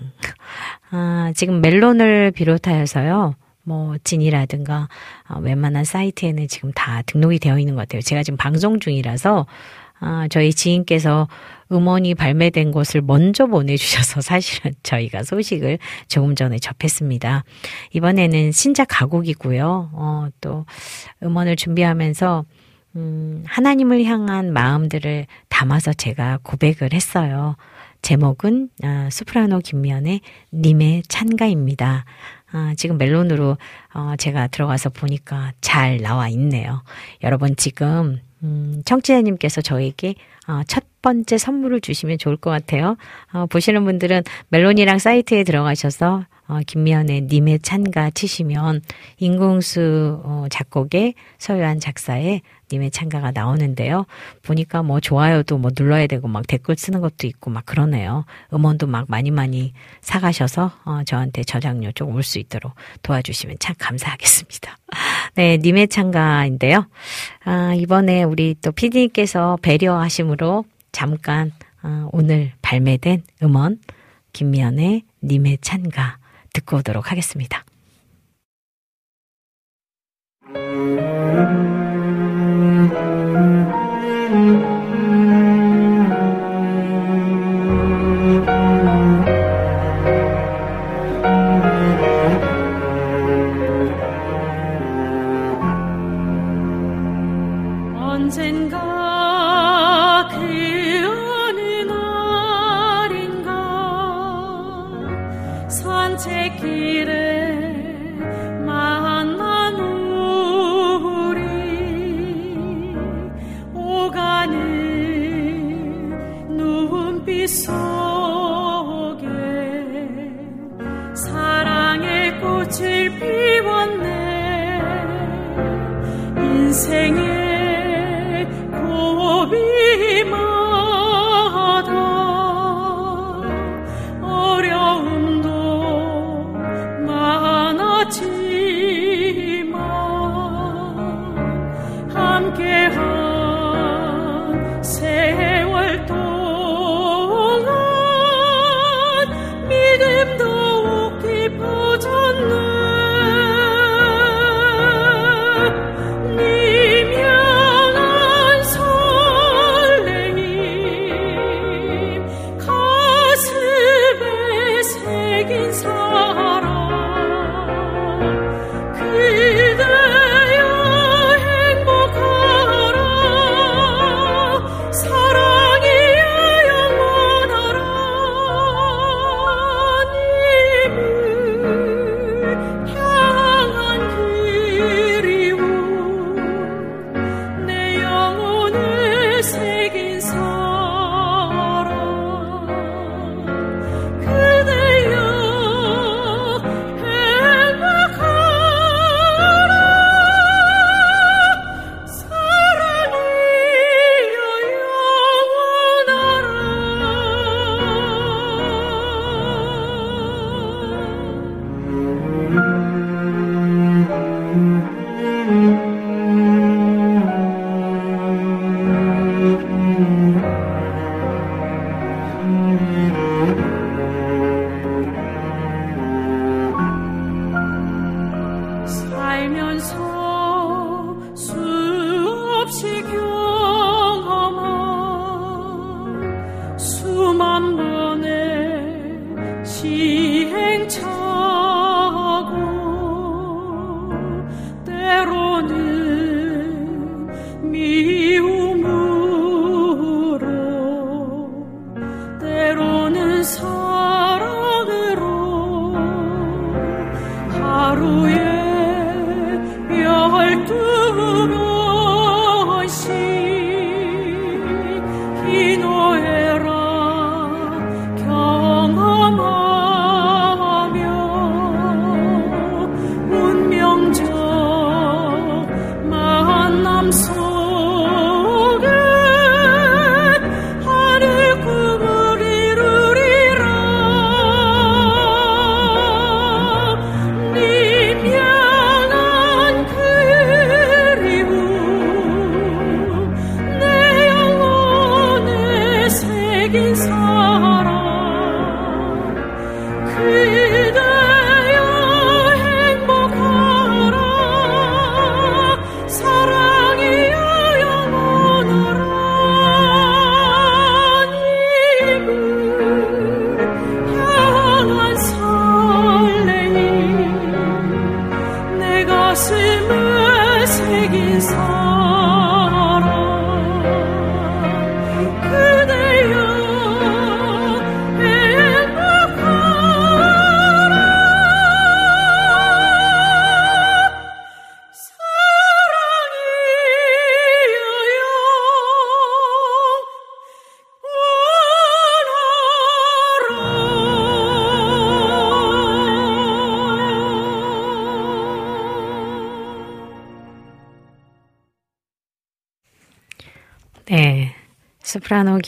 B: 아, 지금 멜론을 비롯하여서요. 뭐 진이라든가 아, 웬만한 사이트에는 지금 다 등록이 되어 있는 것 같아요. 제가 지금 방송 중이라서 아, 저희 지인께서 음원이 발매된 것을 먼저 보내주셔서 사실은 저희가 소식을 조금 전에 접했습니다. 이번에는 신작 가곡이고요. 어, 또 음원을 준비하면서 음, 하나님을 향한 마음들을 담아서 제가 고백을 했어요. 제목은 아, 소프라노 김미연의 님의 찬가입니다. 아, 지금 멜론으로 어, 제가 들어가서 보니까 잘 나와 있네요. 여러분 지금 음, 청취자님께서 저에게 어, 첫 번째 선물을 주시면 좋을 것 같아요. 어, 보시는 분들은 멜론이랑 사이트에 들어가셔서 어, 김미연의 님의 찬가 치시면 인공수 어, 작곡의 서유한 작사의 님의 찬가가 나오는데요. 보니까 뭐 좋아요도 뭐 눌러야 되고 막 댓글 쓰는 것도 있고 막 그러네요. 음원도 막 많이 많이 사가셔서 어, 저한테 저장료 좀 올 수 있도록 도와주시면 참 감사하겠습니다. 네, 님의 찬가인데요. 아, 이번에 우리 또 PD님께서 배려하심으로 잠깐 아, 오늘 발매된 음원 김미연의 님의 찬가 듣고 오도록 하겠습니다.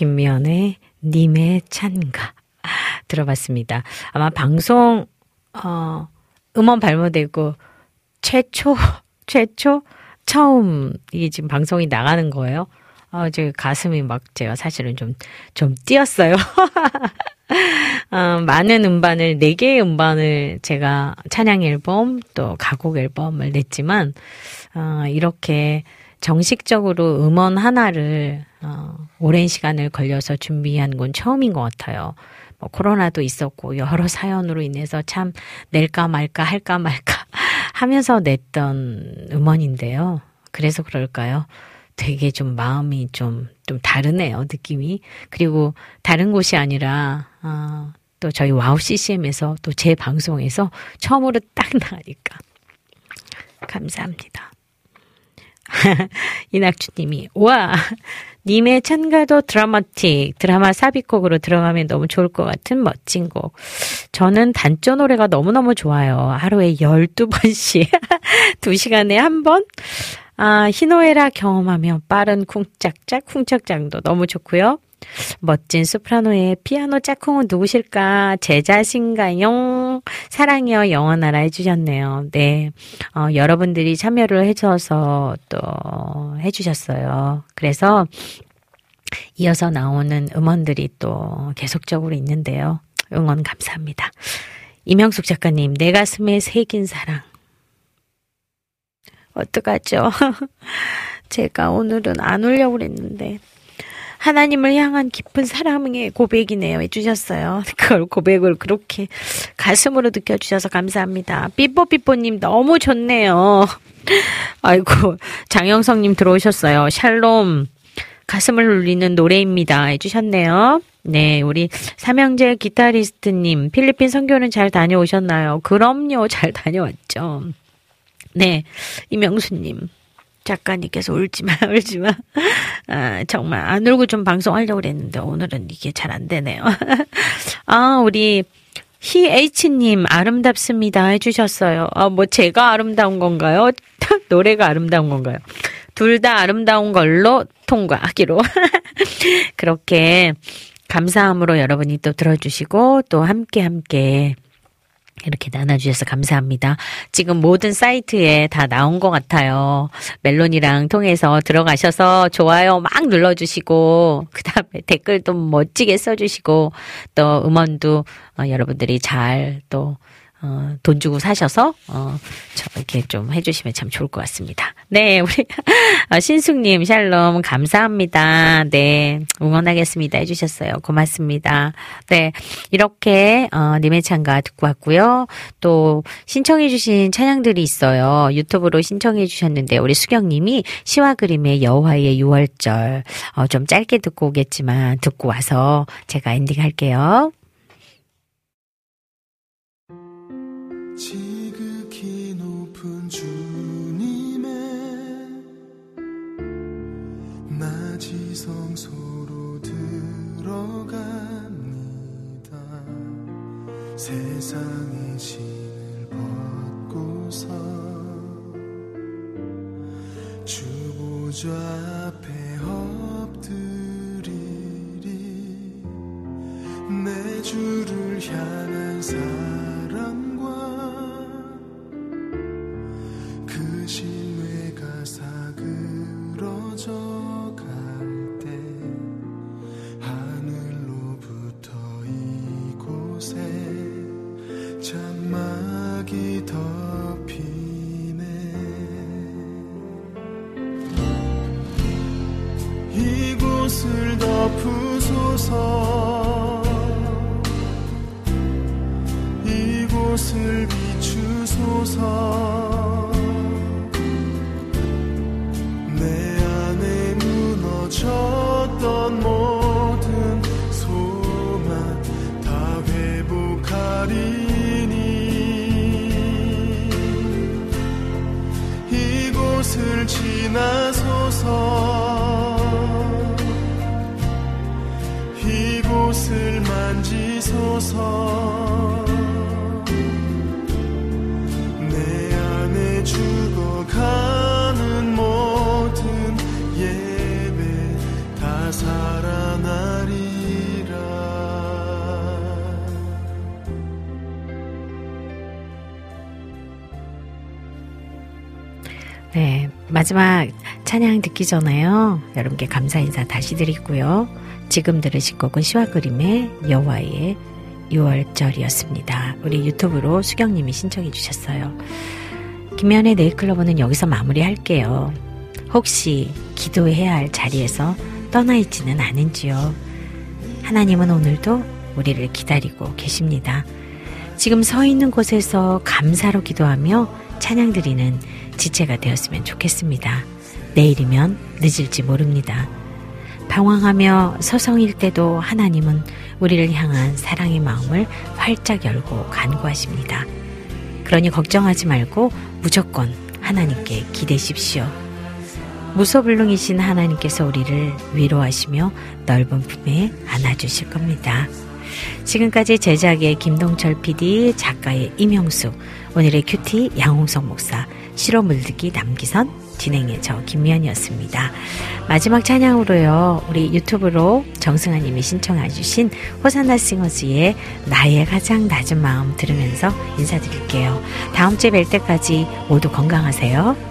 B: 김미연의 님의 찬가 들어봤습니다. 아마 방송 어 음원 발매되고 최초 최초 처음 이게 지금 방송이 나가는 거예요. 어, 제 가슴이 막 제가 사실은 좀, 좀 뛰었어요. 어, 많은 음반을, 네 개의 음반을 제가 찬양 앨범 또 가곡 앨범을 냈지만, 어, 이렇게 정식적으로 음원 하나를, 어, 오랜 시간을 걸려서 준비한 건 처음인 것 같아요. 뭐 코로나도 있었고 여러 사연으로 인해서 참 낼까 말까 할까 말까 하면서 냈던 음원인데요. 그래서 그럴까요? 되게 좀 마음이 좀, 좀 다르네요, 느낌이. 그리고 다른 곳이 아니라, 어, 또 저희 와우 CCM에서 또 제 방송에서 처음으로 딱 나가니까. 감사합니다. 이낙주님이, 와! 님의 찬가도 드라마틱, 드라마 삽입곡으로 들어가면 너무 좋을 것 같은 멋진 곡. 저는 단조 노래가 너무너무 좋아요. 하루에 12번씩, 2시간에 한 번? 아, 희노애라 경험하며 빠른 쿵짝짝, 쿵짝짝도 너무 좋고요. 멋진 소프라노의 피아노 짝꿍은 누구실까? 제 자신가요? 사랑이여 영원하라 해주셨네요. 네. 어, 여러분들이 참여를 해줘서 또 해주셨어요. 그래서 이어서 나오는 음원들이 또 계속적으로 있는데요. 응원 감사합니다. 이명숙 작가님, 내 가슴에 새긴 사랑. 어떡하죠? 제가 오늘은 안 울려고 그랬는데. 하나님을 향한 깊은 사랑의 고백이네요. 해주셨어요. 그걸 고백을 그렇게 가슴으로 느껴주셔서 감사합니다. 삐뽀삐뽀님 너무 좋네요. 아이고, 장영성님 들어오셨어요. 샬롬. 가슴을 울리는 노래입니다. 해주셨네요. 네, 우리 삼형제 기타리스트님, 필리핀 선교는 잘 다녀오셨나요? 그럼요, 잘 다녀왔죠. 네, 이명수님. 작가님께서 울지마, 울지마. 아, 정말, 안 울고 좀 방송하려고 그랬는데, 오늘은 이게 잘 안 되네요. 아, 우리, 히에이치님, 아름답습니다. 해주셨어요. 아, 뭐, 제가 아름다운 건가요? 노래가 아름다운 건가요? 둘 다 아름다운 걸로 통과하기로. 그렇게 감사함으로 여러분이 또 들어주시고, 또 함께 함께 이렇게 나눠주셔서 감사합니다. 지금 모든 사이트에 다 나온 것 같아요. 멜론이랑 통해서 들어가셔서 좋아요 막 눌러주시고, 그 다음에 댓글도 멋지게 써주시고, 또 음원도 어, 여러분들이 잘 또, 어, 돈 주고 사셔서, 어, 저 이렇게 좀 해주시면 참 좋을 것 같습니다. 네, 우리, 어, 신숙님, 샬롬, 감사합니다. 네, 응원하겠습니다. 해주셨어요. 고맙습니다. 네, 이렇게, 어, 님의 찬가 듣고 왔고요. 또, 신청해주신 찬양들이 있어요. 유튜브로 신청해주셨는데, 우리 수경님이 시와 그림의 여호와의 6월절, 어, 좀 짧게 듣고 오겠지만, 듣고 와서 제가 엔딩 할게요.
C: 세상의 신을 벗고서 주보좌 앞에 엎드리리 내 주를 향한 사랑과 그 신뢰가 사그러져 이곳을 덮으소서. 이곳을 비추소서. 내 안에 무너졌던 모든 소망 다 회복하리니. 이곳을 지나소서 만지소서 내 안에 죽어가는 모든 예배 다 살아나리라
B: 네, 마지막 찬양 듣기 전에요. 여러분께 감사 인사 다시 드리고요. 지금 들으신 곡은 시와 그림의 여호와의 6월절이었습니다. 우리 유튜브로 수경님이 신청해 주셨어요. 김현의 네이클로버는 여기서 마무리할게요. 혹시 기도해야 할 자리에서 떠나 있지는 않은지요? 하나님은 오늘도 우리를 기다리고 계십니다. 지금 서 있는 곳에서 감사로 기도하며 찬양 드리는 지체가 되었으면 좋겠습니다. 내일이면 늦을지 모릅니다. 방황하며 서성일 때도 하나님은 우리를 향한 사랑의 마음을 활짝 열고 간구하십니다. 그러니 걱정하지 말고 무조건 하나님께 기대십시오. 무소불능이신 하나님께서 우리를 위로하시며 넓은 품에 안아주실 겁니다. 지금까지 제작의 김동철 PD, 작가의 임영수, 오늘의 큐티 양홍석 목사, 시로 물듣기 남기선, 진행의 저 김미연이었습니다. 마지막 찬양으로요, 우리 유튜브로 정승아님이 신청해주신 호산나 싱어즈의 나의 가장 낮은 마음 들으면서 인사드릴게요. 다음 주에 뵐 때까지 모두 건강하세요.